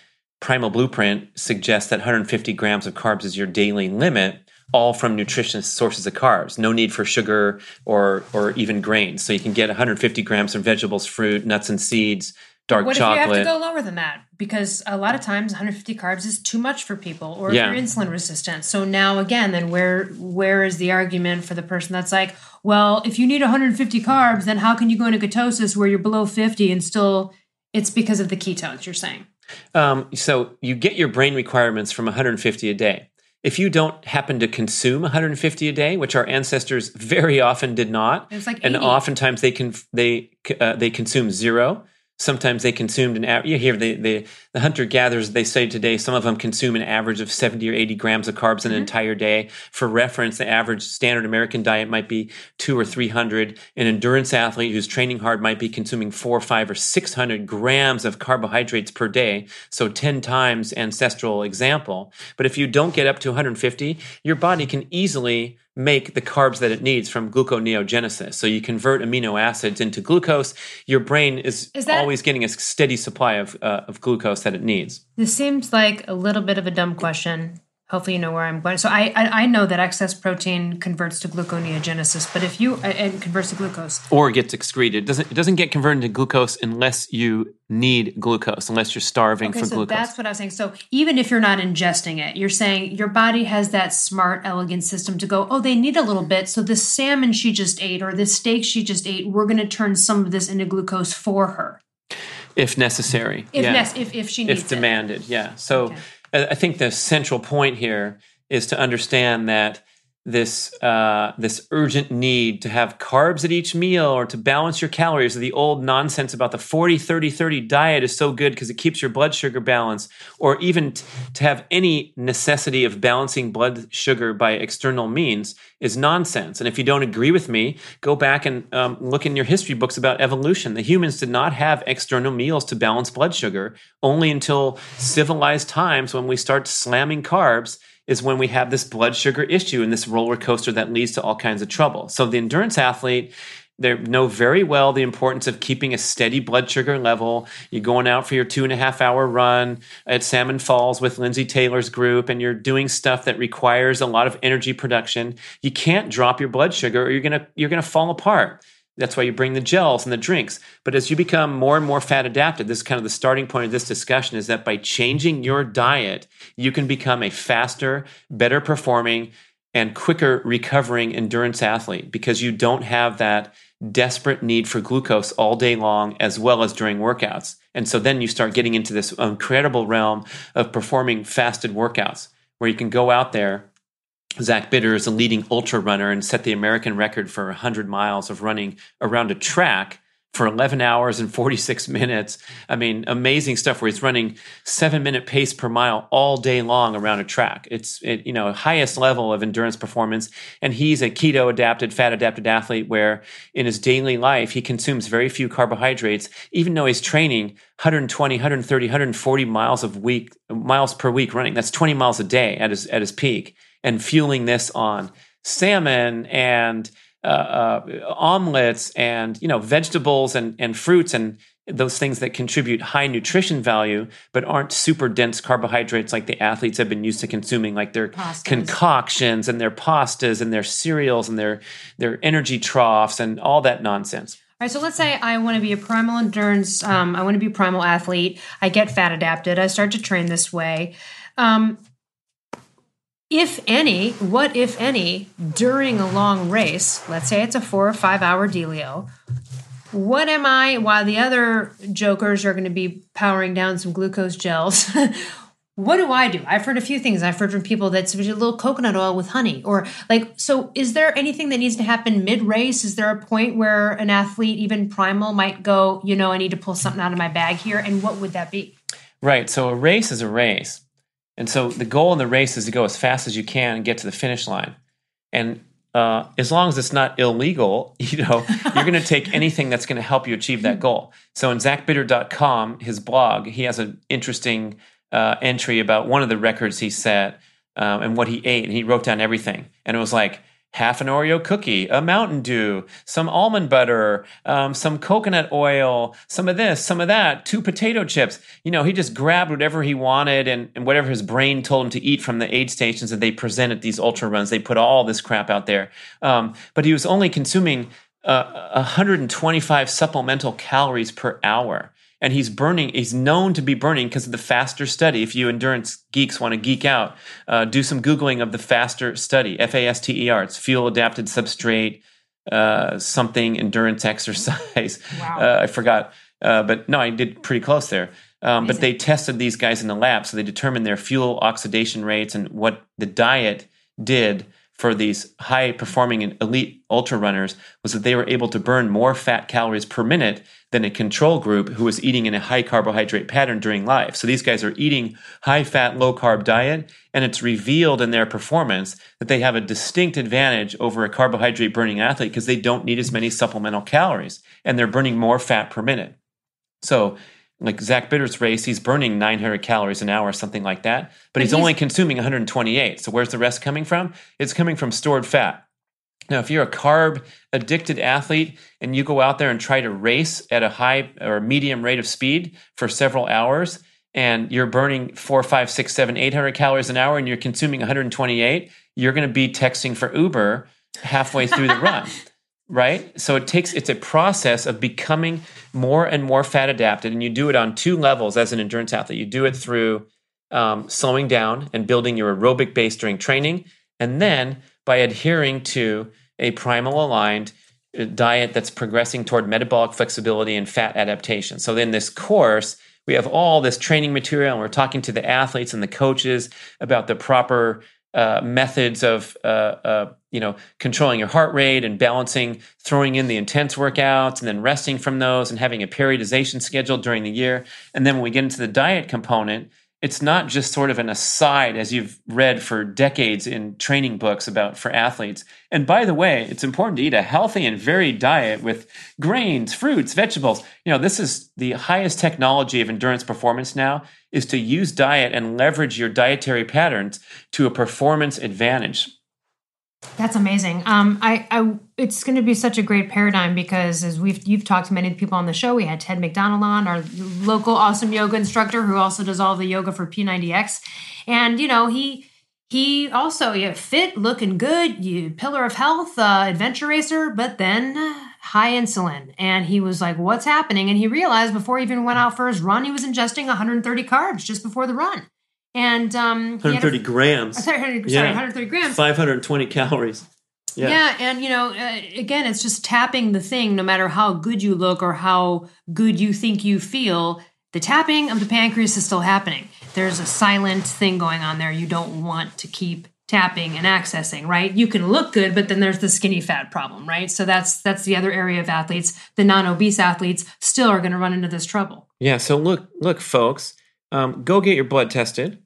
Primal Blueprint suggests that 150 grams of carbs is your daily limit all from nutritious sources of carbs. No need for sugar or or even grains. So you can get 150 grams from vegetables, fruit, nuts and seeds, dark What chocolate. if you have to go lower than that? Because a lot of times 150 carbs is too much for people, or Yeah. if you're insulin resistant. So now again, then where where is the argument for the person that's like, well, if you need 150 carbs, then how can you go into ketosis where you're below 50 and still it's because of the ketones you're saying? Um, so you get your brain requirements from 150 a day. If you don't happen to consume 150 a day, which our ancestors very often did not, like and oftentimes they can they uh, they consume zero. Sometimes they consumed an average. You hear the, the, the hunter gatherers, they say today, some of them consume an average of 70 or 80 grams of carbs Mm-hmm. an entire day. For reference, the average standard American diet might be two or 300. An endurance athlete who's training hard might be consuming four, five, or 600 grams of carbohydrates per day. So 10 times ancestral example. But if you don't get up to 150, your body can easily make the carbs that it needs from gluconeogenesis. So you convert amino acids into glucose. Your brain is, Is that- always getting a steady supply of, uh, of glucose that it needs. This seems like a little bit of a dumb question. Hopefully, you know where I'm going. So, I I, I know that excess protein converts to gluconeogenesis, but if you uh, and converts to glucose, Or gets excreted. It doesn't, it doesn't get converted to glucose unless you need glucose, unless you're starving Okay, for so glucose. that's what I was saying. So even if you're not ingesting it, you're saying your body has that smart, elegant system to go, oh, they need a little bit. So this salmon she just ate or this steak she just ate, we're going to turn some of this into glucose for her. if necessary. If yeah. if, if she needs it. if demanded. Yeah. So Okay. I think the central point here is to understand that this uh, this urgent need to have carbs at each meal or to balance your calories. Or the old nonsense about the 40 30 30 diet is so good because it keeps your blood sugar balanced or even t- to have any necessity of balancing blood sugar by external means is nonsense. And if you don't agree with me go back and um, look in your history books about evolution. The humans did not have external meals to balance blood sugar. Only until civilized times when we start slamming carbs is when we have this blood sugar issue and this roller coaster that leads to all kinds of trouble. So the endurance athlete, they know very well the importance of keeping a steady blood sugar level. You're going out for your two and a half hour run at Salmon Falls with Lindsay Taylor's group, and you're doing stuff that requires a lot of energy production. You can't drop your blood sugar, or you're gonna you're gonna fall apart. That's why you bring the gels and the drinks. But as you become more and more fat adapted, this is kind of the starting point of this discussion is that by changing your diet, you can become a faster, better performing, and quicker recovering endurance athlete because you don't have that desperate need for glucose all day long as well as during workouts. And so then you start getting into this incredible realm of performing fasted workouts where you can go out there Zach Bitter is a leading ultra runner and set the American record for 100 miles of running around a track for 11 hours and 46 minutes. I mean, amazing stuff where he's running seven minute pace per mile all day long around a track. It's, it, you know, highest level of endurance performance. And he's a keto adapted, fat adapted athlete where in his daily life, he consumes very few carbohydrates, even though he's training 120, 130, 140 miles of week, miles per week running. That's 20 miles a day at his, at his peak and fueling this on salmon and uh, uh, omelets and you know vegetables and, and fruits and those things that contribute high nutrition value but aren't super dense carbohydrates like the athletes have been used to consuming like their pastas. concoctions and their pastas and their cereals and their their energy troughs and all that nonsense all right, so let's say I want to be a primal endurance, um, I want to be a primal athlete. I get fat adapted. I start to train this way. Um, if any, what if any, during a long race, let's say it's a four or five hour dealio, what am I, while the other jokers are going to be powering down some glucose gels, what do I do? I've heard a few things. I've heard from people that's a little coconut oil with honey, or like, so is there anything that needs to happen mid race? Is there a point where an athlete, even primal, might go, you know, I need to pull something out of my bag here? And what would that be? Right. So a race is a race. And so the goal in the race is to go as fast as you can and get to the finish line. And uh, as long as it's not illegal, you know, you're going to take anything that's going to help you achieve that goal. So in zachbitter.com, his blog, he has an interesting uh, entry about one of the records he set um, and what he ate. And he wrote down everything. And it was like half an Oreo cookie, a Mountain Dew, some almond butter, um, some coconut oil, some of this, some of that, two potato chips. You know, he just grabbed whatever he wanted and, and whatever his brain told him to eat from the aid stations that they presented these ultra runs. They put all this crap out there. Um, but he was only consuming uh, 125 supplemental calories per hour and he's burning he's known to be burning because of the faster study. If you endurance geeks want to geek out uh, do some googling of the faster study f-a-s-t-e-r it's fuel adapted substrate uh, something endurance exercise. Wow. uh, i forgot uh, but no i did pretty close there. Um, but they tested these guys in the lab so they determined their fuel oxidation rates and what the diet did for these high performing and elite ultra runners was that they were able to burn more fat calories per minute than a control group who was eating in a high carbohydrate pattern during life. So these guys are eating high fat, low carb diet, and it's revealed in their performance that they have a distinct advantage over a carbohydrate burning athlete because they don't need as many supplemental calories and they're burning more fat per minute. So like Zach Bitter's race, he's burning 900 calories an hour, something like that, but he's, he's only consuming 128. So where's the rest coming from? It's coming from stored fat. Now, if you're a carb addicted athlete and you go out there and try to race at a high or medium rate of speed for several hours, and you're burning four, five, six, seven, eight hundred calories an hour, and you're consuming 128, you're going to be texting for Uber halfway through the run right? So it takes it's a process of becoming more and more fat adapted, and you do it on two levels as an endurance athlete. You do it through um, slowing down and building your aerobic base during training, and then by adhering to a primal aligned uh, diet that's progressing toward metabolic flexibility and fat adaptation. So in this course, we have all this training material, and we're talking to the athletes and the coaches about the proper uh, methods of uh, uh, you know controlling your heart rate and balancing, throwing in the intense workouts and then resting from those and having a periodization schedule during the year. And then when we get into the diet component, it's not just sort of an aside as you've read for decades in training books about for athletes. And by the way, it's important to eat a healthy and varied diet with grains, fruits, vegetables. You know, this is the highest technology of endurance performance now is to use diet and leverage your dietary patterns to a performance advantage. That's amazing. Um, I, I, it's going to be such a great paradigm because as we've you've talked to many people on the show, we had Ted McDonald on, our local awesome yoga instructor who also does all the yoga for P90X, and you know he he also yeah fit, looking good, you pillar of health, uh, adventure racer, but then high insulin, and he was like, "What's happening?" And he realized before he even went out for his run, he was ingesting 130 carbs just before the run. And um, 130 a, grams. Sorry, 100, yeah. sorry, 130 grams. 520 calories. Yeah. yeah, and you know, uh, again, it's just tapping the thing. No matter how good you look or how good you think you feel, the tapping of the pancreas is still happening. There's a silent thing going on there. You don't want to keep tapping and accessing, right? You can look good, but then there's the skinny fat problem, right? So that's that's the other area of athletes. The non-obese athletes still are going to run into this trouble. Yeah. So look, look, folks, um, go get your blood tested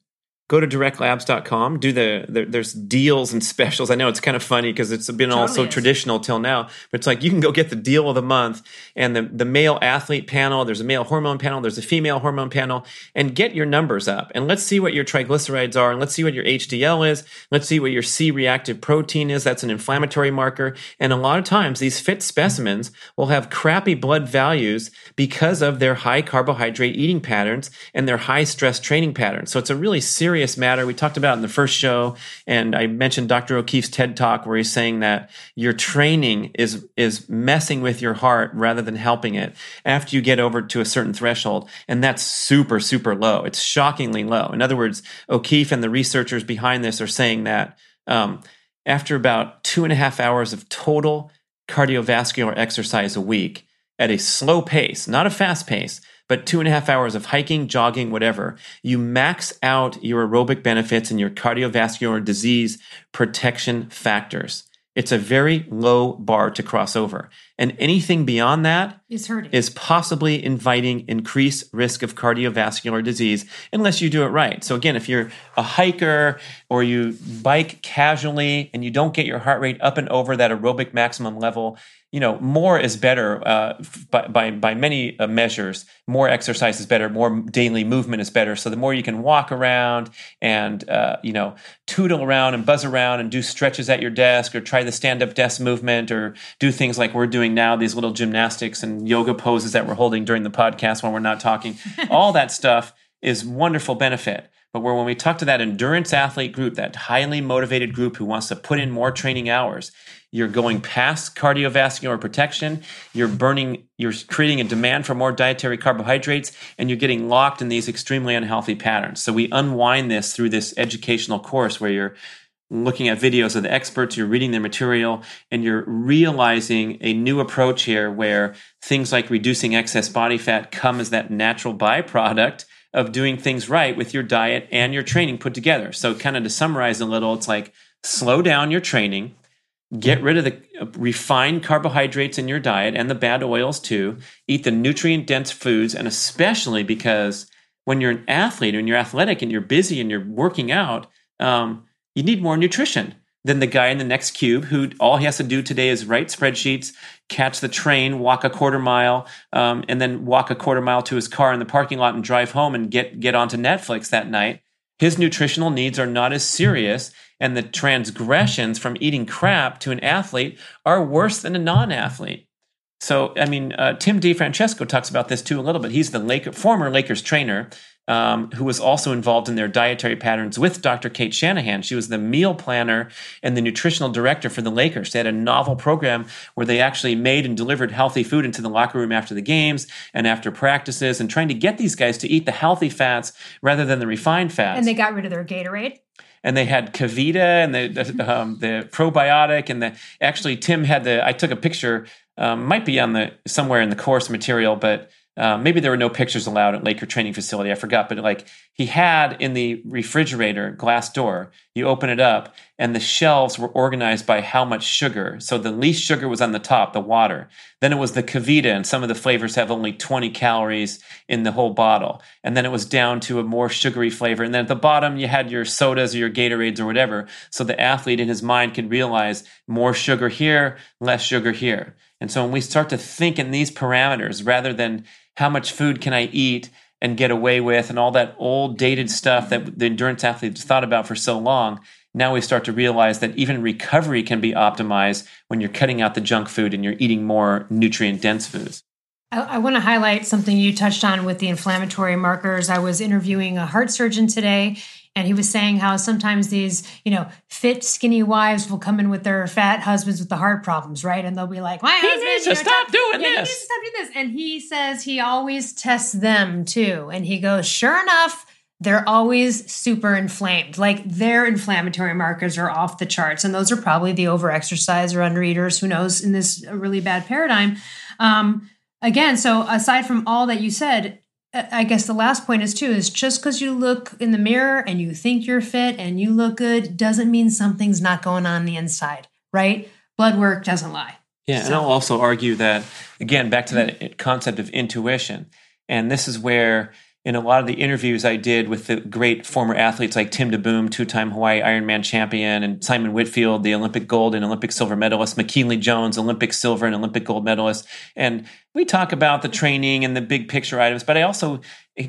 go to directlabs.com do the, the, there's deals and specials. I know it's kind of funny because it's been all so is. traditional till now but it's like you can go get the deal of the month and the, the male athlete panel there's a male hormone panel there's a female hormone panel and get your numbers up. And let's see what your triglycerides are and let's see what your hdl is let's see what your c reactive protein is that's an inflammatory marker. And a lot of times these fit specimens will have crappy blood values because of their high carbohydrate eating patterns and their high stress training patterns. So it's a really serious serious matter. We talked about in the first show, and I mentioned Dr. O'Keefe's TED talk where he's saying that your training is is messing with your heart rather than helping it after you get over to a certain threshold, and that's super super low. It's shockingly low. In other words, O'Keefe and the researchers behind this are saying that um, after about two and a half hours of total cardiovascular exercise a week at a slow pace, not a fast pace but two and a half hours of hiking, jogging, whatever, you max out your aerobic benefits and your cardiovascular disease protection factors. It's a very low bar to cross over. And anything beyond that is hurting. Is possibly inviting increased risk of cardiovascular disease unless you do it right. So again, if you're a hiker or you bike casually and you don't get your heart rate up and over that aerobic maximum level, you know, more is better uh, by, by, by many uh, measures. More exercise is better. More daily movement is better. So the more you can walk around and uh, you know tootle around and buzz around and do stretches at your desk or try the stand up desk movement or do things like we're doing now, these little gymnastics and yoga poses that we're holding during the podcast when we're not talking. All that stuff is wonderful benefit. But where when we talk to that endurance athlete group, that highly motivated group who wants to put in more training hours, you're going past cardiovascular protection, you're burning, you're creating a demand for more dietary carbohydrates, and you're getting locked in these extremely unhealthy patterns. So we unwind this through this educational course where you're looking at videos of the experts, you're reading their material, and you're realizing a new approach here where things like reducing excess body fat come as that natural byproduct of doing things right with your diet and your training put together. So, kind of to summarize a little, it's like slow down your training, get rid of the uh, refined carbohydrates in your diet and the bad oils too, eat the nutrient dense foods, and especially because when you're an athlete and you're athletic and you're busy and you're working out, um, you need more nutrition than the guy in the next cube who all he has to do today is write spreadsheets, catch the train, walk a quarter mile, um, and then walk a quarter mile to his car in the parking lot and drive home and get get onto Netflix that night. His nutritional needs are not as serious, and the transgressions from eating crap to an athlete are worse than a non-athlete. So, I mean, uh, Tim DeFrancesco talks about this too a little bit. He's the Laker, former Lakers trainer um, who was also involved in their dietary patterns with Dr. Cate Shanahan. She was the meal planner and the nutritional director for the Lakers. They had a novel program where they actually made and delivered healthy food into the locker room after the games and after practices and trying to get these guys to eat the healthy fats rather than the refined fats. And they got rid of their Gatorade and they had KeVita and the um, the probiotic and the actually Tim had the I took a picture um, might be on the somewhere in the course material but uh, maybe there were no pictures allowed at Laker training facility. I forgot, but like he had in the refrigerator glass door, you open it up, and the shelves were organized by how much sugar. So the least sugar was on the top, the water. Then it was the KeVita, and some of the flavors have only 20 calories in the whole bottle. And then it was down to a more sugary flavor. And then at the bottom, you had your sodas or your Gatorades or whatever. So the athlete in his mind could realize more sugar here, less sugar here. And so when we start to think in these parameters rather than how much food can I eat and get away with and all that old dated stuff that the endurance athletes thought about for so long, now we start to realize that even recovery can be optimized when you're cutting out the junk food and you're eating more nutrient dense foods. I, I want to highlight something you touched on with the inflammatory markers. I was interviewing a heart surgeon today, and he was saying how sometimes these, you know, fit, skinny wives will come in with their fat husbands with the heart problems, right? And they'll be like, "My he husband needs to stop doing yeah, this." He needs to stop doing this." And he says he always tests them too, and he goes, "Sure enough." They're always super inflamed. Like their inflammatory markers are off the charts. And those are probably the overexercise or undereaters, who knows, in this really bad paradigm. Um, again, so aside from all that you said, I guess the last point is too is just because you look in the mirror and you think you're fit and you look good doesn't mean something's not going on the inside, right? Blood work doesn't lie. Yeah, so. and I'll also argue that again back to that concept of intuition, and this is where in a lot of the interviews I did with the great former athletes like Tim DeBoom, two-time Hawaii Ironman champion, and Simon Whitfield, the Olympic gold and Olympic silver medalist, McKinley Jones, Olympic silver and Olympic gold medalist. And we talk about the training and the big picture items, but I also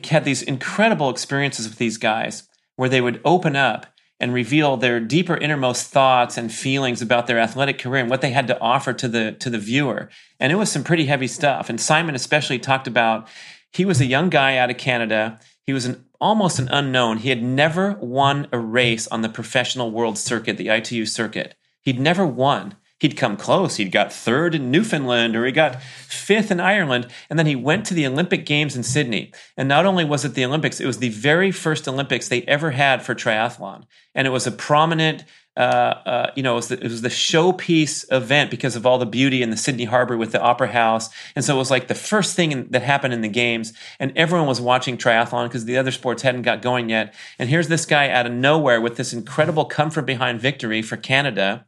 had these incredible experiences with these guys where they would open up and reveal their deeper innermost thoughts and feelings about their athletic career and what they had to offer to the to the viewer. And it was some pretty heavy stuff. And Simon especially talked about he was a young guy out of Canada. He was an almost an unknown. He had never won a race on the professional world circuit, the ITU circuit. He'd never won. He'd come close. He'd got third in Newfoundland or he got fifth in Ireland. And then he went to the Olympic Games in Sydney. And not only was it the Olympics, it was the very first Olympics they ever had for triathlon. And it was a prominent uh, uh, you know, it was, the, it was the showpiece event because of all the beauty in the Sydney Harbor with the Opera House. And so it was like the first thing in, that happened in the games. And everyone was watching triathlon because the other sports hadn't got going yet. And here's this guy out of nowhere with this incredible comfort behind victory for Canada.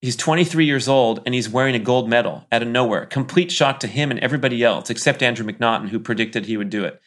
He's 23 years old and he's wearing a gold medal out of nowhere. Complete shock to him and everybody else, except Andrew McNaughton, who predicted he would do it.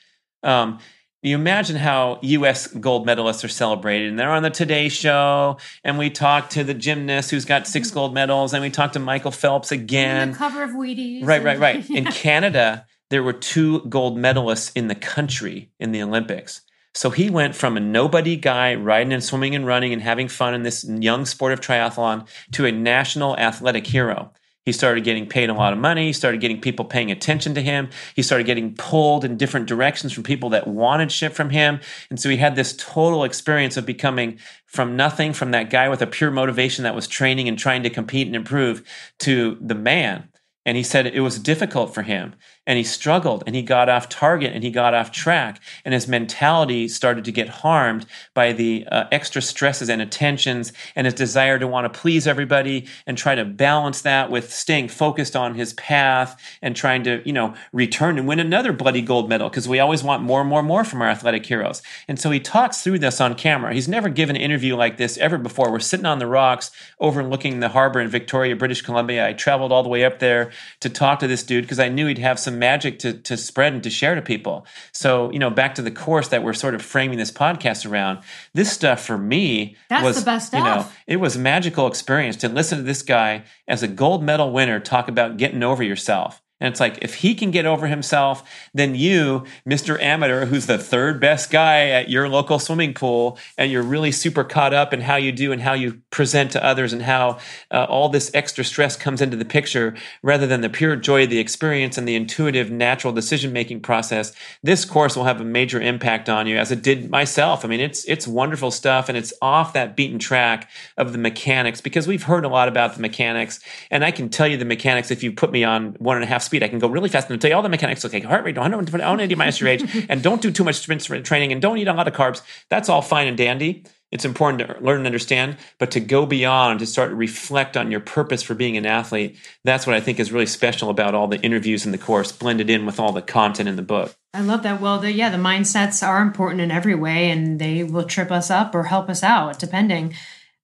Um, you imagine how U.S. gold medalists are celebrated, and they're on the Today Show, and we talk to the gymnast who's got six gold medals, and we talk to Michael Phelps again. The cover of Wheaties. Right, right, right. In Canada, there were two gold medalists in the country in the Olympics. So he went from a nobody guy riding and swimming and running and having fun in this young sport of triathlon to a national athletic hero. He started getting paid a lot of money. He started getting people paying attention to him. He started getting pulled in different directions from people that wanted shit from him. And so he had this total experience of becoming from nothing, from that guy with a pure motivation that was training and trying to compete and improve to the man. And he said it was difficult for him and he struggled and he got off target and he got off track and his mentality started to get harmed by the uh, extra stresses and attentions and his desire to want to please everybody and try to balance that with staying focused on his path and trying to you know return and win another bloody gold medal because we always want more and more and more from our athletic heroes. And so he talks through this on camera. He's never given an interview like this ever before. We're sitting on the rocks overlooking the harbor in victoria british columbia. I traveled all the way up there to talk to this dude because i knew he'd have some magic to, to spread and to share to people. So, you know, back to the course that we're sort of framing this podcast around, this stuff for me That's was, the best stuff. you know, it was a magical experience to listen to this guy as a gold medal winner talk about getting over yourself. And it's like, if he can get over himself, then you, Mr. Amateur, who's the third best guy at your local swimming pool, and you're really super caught up in how you do and how you present to others and how uh, all this extra stress comes into the picture rather than the pure joy of the experience and the intuitive, natural decision making process, this course will have a major impact on you, as it did myself. I mean, it's, it's wonderful stuff and it's off that beaten track of the mechanics because we've heard a lot about the mechanics. And I can tell you the mechanics if you put me on one and a half speed. I can go really fast and tell you all the mechanics. Okay, heart rate, 180 minus your age, and don't do too much sprint training, and don't eat a lot of carbs. That's all fine and dandy. it's important to learn and understand, but to go beyond, to start to reflect on your purpose for being an athlete, that's what I think is really special about all the interviews in the course, blended in with all the content in the book. I love that. Well, the, yeah, the mindsets are important in every way, and they will trip us up or help us out, depending.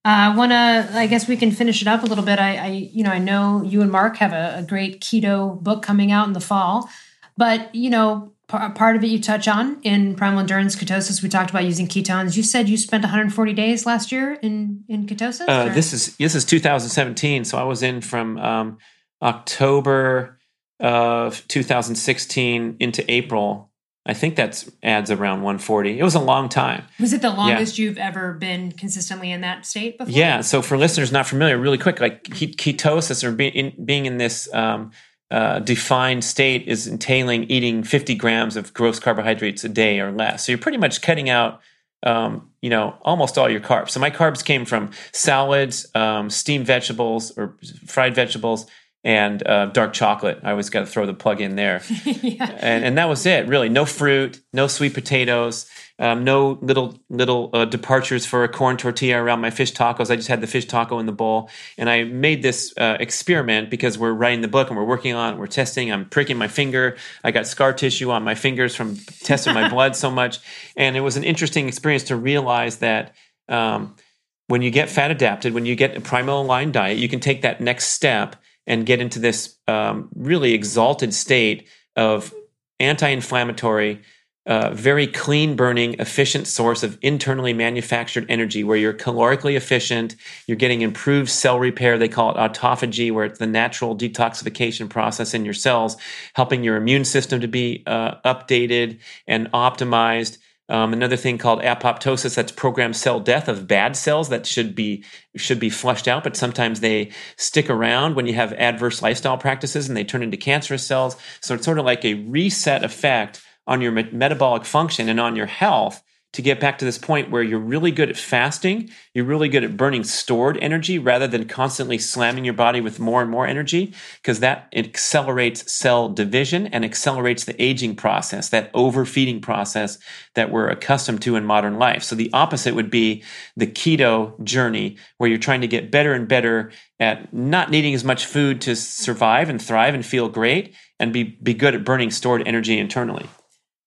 Uh, I want to. I guess we can finish it up a little bit. I, I you know, I know you and Mark have a, a great keto book coming out in the fall, but you know, part of it you touch on in primal endurance ketosis. We talked about using ketones. You said you spent 140 days last year in in ketosis. Uh, this is this is 2017. So I was in from um, October of 2016 into April. I think that adds around 140. It was a long time. Was it the longest yeah. you've ever been consistently in that state before? Yeah. So for listeners not familiar, really quick, like ketosis or being in, being in this um, uh, defined state is entailing eating 50 grams of gross carbohydrates a day or less. So you're pretty much cutting out, um, you know, almost all your carbs. So my carbs came from salads, um, steamed vegetables or fried vegetables, and uh, dark chocolate. I always got to throw the plug in there. yeah. and, and that was it, really. No fruit, no sweet potatoes, um, no little little uh, departures for a corn tortilla around my fish tacos. I just had the fish taco in the bowl, and I made this uh, experiment because we're writing the book and we're working on, it, we're testing. I'm pricking my finger. I got scar tissue on my fingers from testing my blood so much, and it was an interesting experience to realize that. Um, when you get fat adapted, when you get a primal aligned diet, you can take that next step and get into this um, really exalted state of anti-inflammatory uh, very clean burning, efficient source of internally manufactured energy where you're calorically efficient, you're getting improved cell repair. They call it autophagy, where it's the natural detoxification process in your cells, helping your immune system to be uh, updated and optimized. Um, another thing called apoptosis, that's programmed cell death of bad cells that should be should be flushed out, but sometimes they stick around when you have adverse lifestyle practices and they turn into cancerous cells. So it's sort of like a reset effect on your metabolic function and on your health to get back to this point where you're really good at fasting, you're really good at burning stored energy rather than constantly slamming your body with more and more energy, because that accelerates cell division and accelerates the aging process, that overfeeding process that we're accustomed to in modern life. So the opposite would be the keto journey, where you're trying to get better and better at not needing as much food to survive and thrive and feel great and be, be good at burning stored energy internally.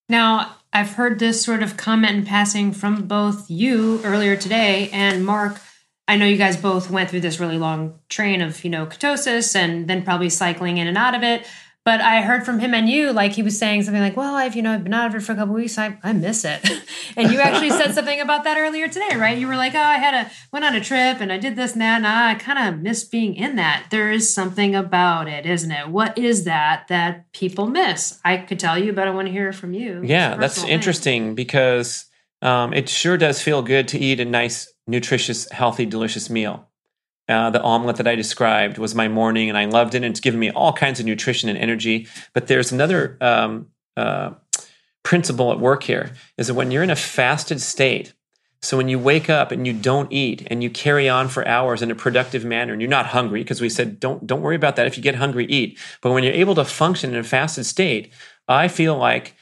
Now, I've heard this sort of comment in passing from both you earlier today and Mark. I know you guys both went through this really long train of, you know, ketosis and then probably cycling in and out of it. But I heard from him and you, like he was saying something like, "Well, I've you know I've been out of it for a couple of weeks. I, I miss it." and you actually said something about that earlier today, right? You were like, "Oh, I had a went on a trip and I did this and that, and I kind of miss being in that." There is something about it, isn't it? What is that that people miss? I could tell you, but I want to hear from you. Yeah, that's thing. interesting because um, it sure does feel good to eat a nice, nutritious, healthy, delicious meal. Uh, the omelet that I described was my morning, and I loved it. And it's given me all kinds of nutrition and energy. But there's another um, uh, principle at work here: is that when you're in a fasted state, so when you wake up and you don't eat and you carry on for hours in a productive manner, and you're not hungry, because we said don't don't worry about that. If you get hungry, eat. But when you're able to function in a fasted state, I feel like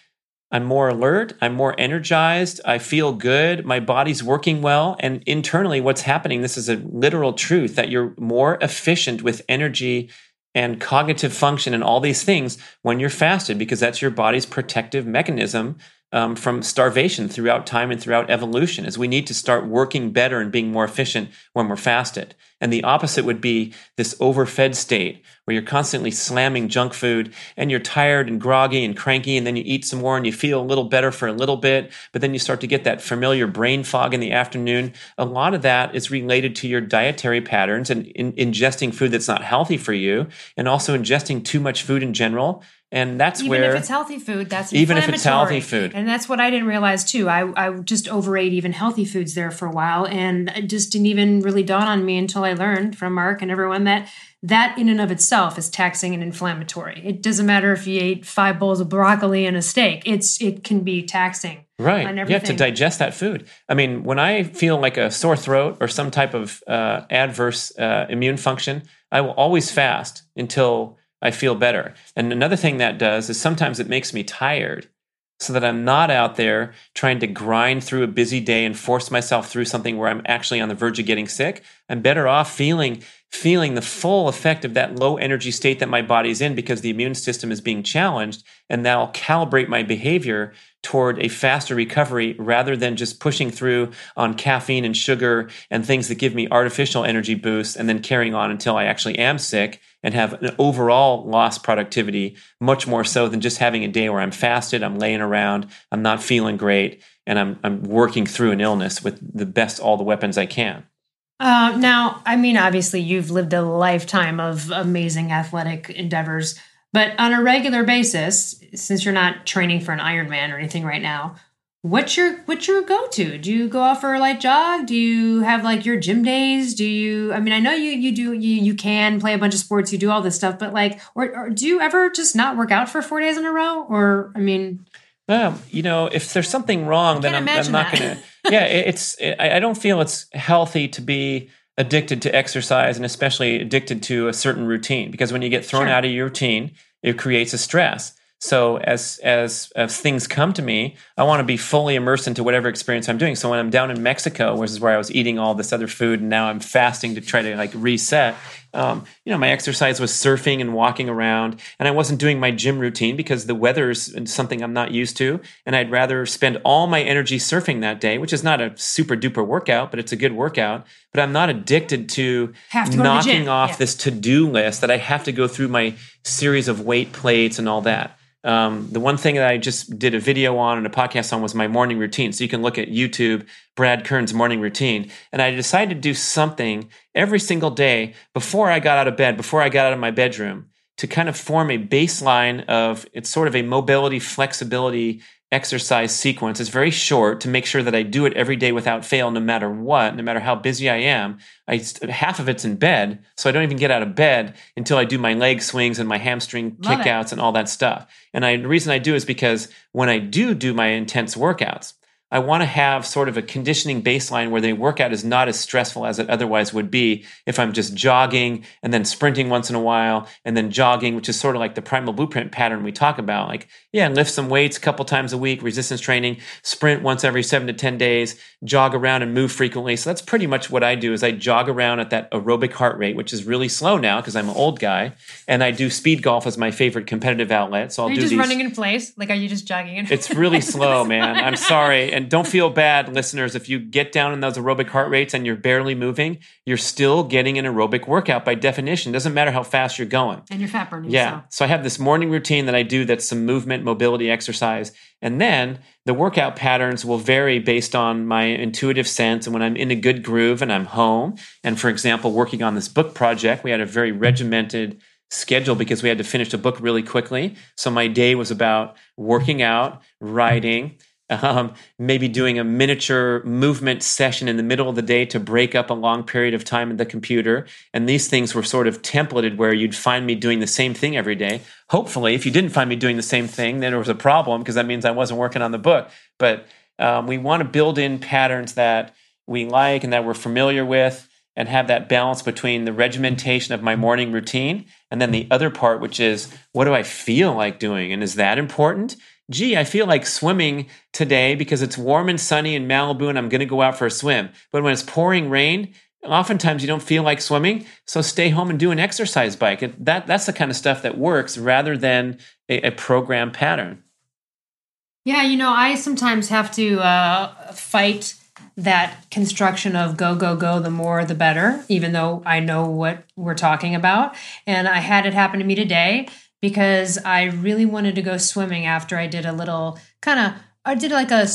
I'm more alert. I'm more energized. I feel good. My body's working well. And internally, what's happening, this is a literal truth that you're more efficient with energy and cognitive function and all these things when you're fasted because that's your body's protective mechanism um, from starvation throughout time and throughout evolution is we need to start working better and being more efficient when we're fasted. And the opposite would be this overfed state where you're constantly slamming junk food and you're tired and groggy and cranky and then you eat some more and you feel a little better for a little bit but then you start to get that familiar brain fog in the afternoon. A lot of that is related to your dietary patterns and in, ingesting food that's not healthy for you and also ingesting too much food in general and that's even where even if it's healthy food that's even if it's healthy food. And that's what i didn't realize too. I, I just overate even healthy foods there for a while and it just didn't even really dawn on me until i learned from mark and everyone that that in and of itself is taxing and inflammatory. It doesn't matter if you ate five bowls of broccoli and a steak. It's it can be taxing right. you have to digest that food. I mean when i feel like a sore throat or some type of uh, adverse uh, immune function i will always fast until I feel better. And another thing that does is sometimes it makes me tired. so that I'm not out there trying to grind through a busy day and force myself through something where I'm actually on the verge of getting sick. I'm better off feeling feeling the full effect of that low energy state that my body's in because the immune system is being challenged and that'll calibrate my behavior toward a faster recovery rather than just pushing through on caffeine and sugar and things that give me artificial energy boosts and then carrying on until I actually am sick and have an overall lost productivity much more so than just having a day where I'm fasted, I'm laying around, I'm not feeling great, and I'm I'm working through an illness with the best all the weapons I can. Uh, now, I mean, obviously, you've lived a lifetime of amazing athletic endeavors, but on a regular basis, since you're not training for an Ironman or anything right now, what's your what's your go to? Do you go out for a light jog? Do you have like your gym days? Do you? I mean, I know you you do you you can play a bunch of sports, you do all this stuff, but like, or, or do you ever just not work out for four days in a row? Or I mean, um, you know, if there's something wrong, then I'm, I'm, not going to. Yeah, it's. It, I don't feel it's healthy to be addicted to exercise and especially addicted to a certain routine because when you get thrown sure. out of your routine, it creates a stress. So as as as things come to me, I want to be fully immersed into whatever experience I'm doing. So when I'm down in Mexico, which is where I was eating all this other food, and now I'm fasting to try to like reset. Um, you know, my exercise was surfing and walking around, and I wasn't doing my gym routine because the weather is something I'm not used to, and I'd rather spend all my energy surfing that day, which is not a super duper workout, but it's a good workout. But I'm not addicted to, to knocking to off yeah. this to do list that I have to go through my series of weight plates and all that. Um, the one thing that I just did a video on and a podcast on was my morning routine. So you can look at YouTube, Brad Kearns' morning routine. And I decided to do something every single day before I got out of bed, before I got out of my bedroom, to kind of form a baseline of it's sort of a mobility, flexibility exercise sequence. It's very short to make sure that I do it every day without fail, no matter what, no matter how busy I am. I, half of it's in bed, so I don't even get out of bed until I do my leg swings and my hamstring Love kickouts it. and all that stuff. And I, the reason I do is because when I do do my intense workouts, I want to have sort of a conditioning baseline where the workout is not as stressful as it otherwise would be if I'm just jogging and then sprinting once in a while and then jogging, which is sort of like the primal blueprint pattern we talk about. Like, yeah, lift some weights a couple times a week, resistance training, sprint once every seven to 10 days, jog around and move frequently. So that's pretty much what I do is I jog around at that aerobic heart rate, which is really slow now because I'm an old guy. And I do speed golf as my favorite competitive outlet. So I'll are you do just these. running in place? Like, are you just jogging in? It's really slow, man. I'm sorry. And don't feel bad, listeners. If you get down in those aerobic heart rates and you're barely moving, you're still getting an aerobic workout by definition. It Doesn't matter how fast you're going. and you're fat burning. Yeah. So. So I have this morning routine that I do that's some movement, mobility exercise. And then the workout patterns will vary based on my intuitive sense and when I'm in a good groove and I'm home. And for example, working on this book project, we had a very regimented schedule because we had to finish the book really quickly. So my day was about working out, writing, um, maybe doing a miniature movement session in the middle of the day to break up a long period of time at the computer. And these things were sort of templated where you'd find me doing the same thing every day. Hopefully, if you didn't find me doing the same thing, then there was a problem because that means I wasn't working on the book. But um, we want to build in patterns that we like and that we're familiar with and have that balance between the regimentation of my morning routine and then the other part, which is what do I feel like doing? And is that important? Gee, I feel like swimming today because it's warm and sunny in Malibu and I'm going to go out for a swim. But when it's pouring rain, oftentimes you don't feel like swimming. So stay home and do an exercise bike. And that, that's the kind of stuff that works rather than a, a program pattern. Yeah, you know, I sometimes have to uh, fight that construction of go, go, go, the more the better, even though I know what we're talking about. And I had it happen to me today because I really wanted to go swimming after I did a little kind of, I did like a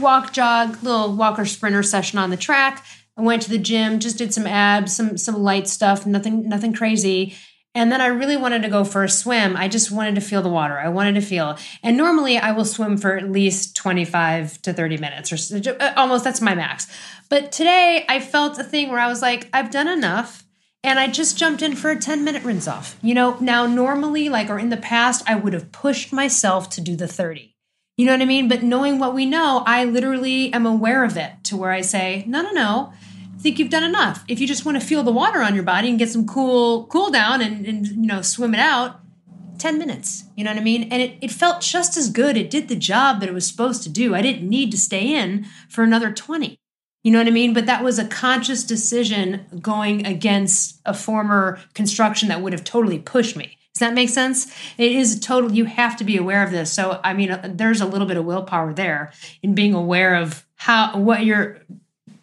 walk, jog, little walker sprinter session on the track. I went to the gym, just did some abs, some some light stuff, nothing nothing crazy. And then I really wanted to go for a swim. I just wanted to feel the water. I wanted to feel. And normally I will swim for at least 25 to 30 minutes or uh, almost that's my max. But today I felt a thing where I was like, I've done enough. And I just jumped in for a 10 minute rinse off. You know, now normally, like, or in the past, I would have pushed myself to do the 30. You know what I mean? But knowing what we know, I literally am aware of it to where I say, no, no, no think you've done enough. If you just want to feel the water on your body and get some cool cool down and, and you know swim it out, 10 minutes. You know what I mean? And it, it felt just as good. It did the job that it was supposed to do. I didn't need to stay in for another 20. You know what I mean? But that was a conscious decision going against a former construction that would have totally pushed me. Does that make sense? It is total. You have to be aware of this. So, I mean, uh, there's a little bit of willpower there in being aware of how what your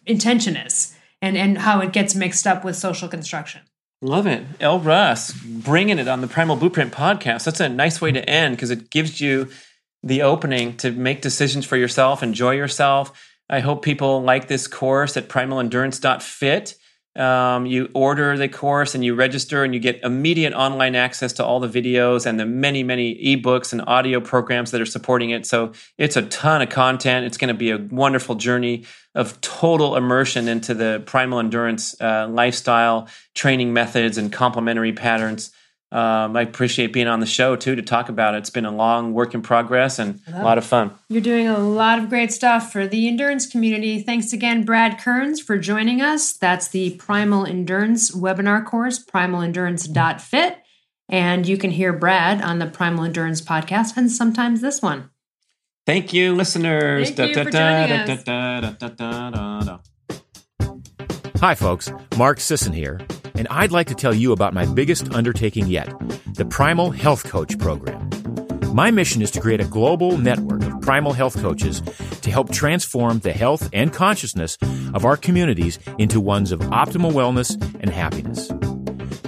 intention is and and how it gets mixed up with social construction. Love it. Elle Russ, bringing it on the Primal Blueprint podcast. That's a nice way to end because it gives you the opening to make decisions for yourself, enjoy yourself. I hope people like this course at primalendurance.fit. Um, you order the course and you register and you get immediate online access to all the videos and the many many ebooks and audio programs that are supporting it. So it's a ton of content. It's going to be a wonderful journey of total immersion into the primal endurance uh, lifestyle training methods and complementary patterns um, I appreciate being on the show too to talk about it. It's been a long work in progress and a lot of fun. You're doing a lot of great stuff for the endurance community. Thanks again, Brad Kearns, for joining us. That's the Primal Endurance webinar course, primalendurance.fit. And you can hear Brad on the Primal Endurance podcast and sometimes this one. Thank you, listeners. Thank you for joining us. Hi, folks. Mark Sisson here, and I'd like to tell you about my biggest undertaking yet the Primal Health Coach Program. My mission is to create a global network of primal health coaches to help transform the health and consciousness of our communities into ones of optimal wellness and happiness.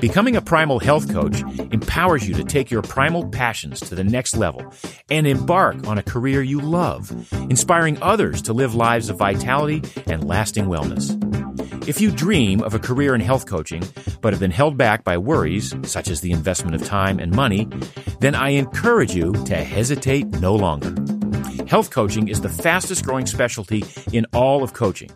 Becoming a primal health coach empowers you to take your primal passions to the next level and embark on a career you love, inspiring others to live lives of vitality and lasting wellness. If you dream of a career in health coaching, but have been held back by worries, such as the investment of time and money, then I encourage you to hesitate no longer. Health coaching is the fastest growing specialty in all of coaching.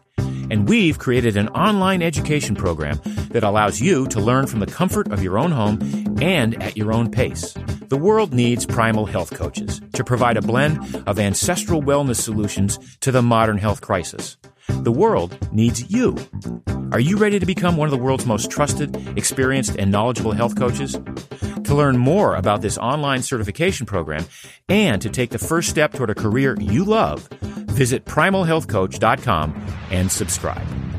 And we've created an online education program that allows you to learn from the comfort of your own home and at your own pace. The world needs primal health coaches to provide a blend of ancestral wellness solutions to the modern health crisis. The world needs you. Are you ready to become one of the world's most trusted, experienced, and knowledgeable health coaches? To learn more about this online certification program and to take the first step toward a career you love, visit primalhealthcoach.com and subscribe.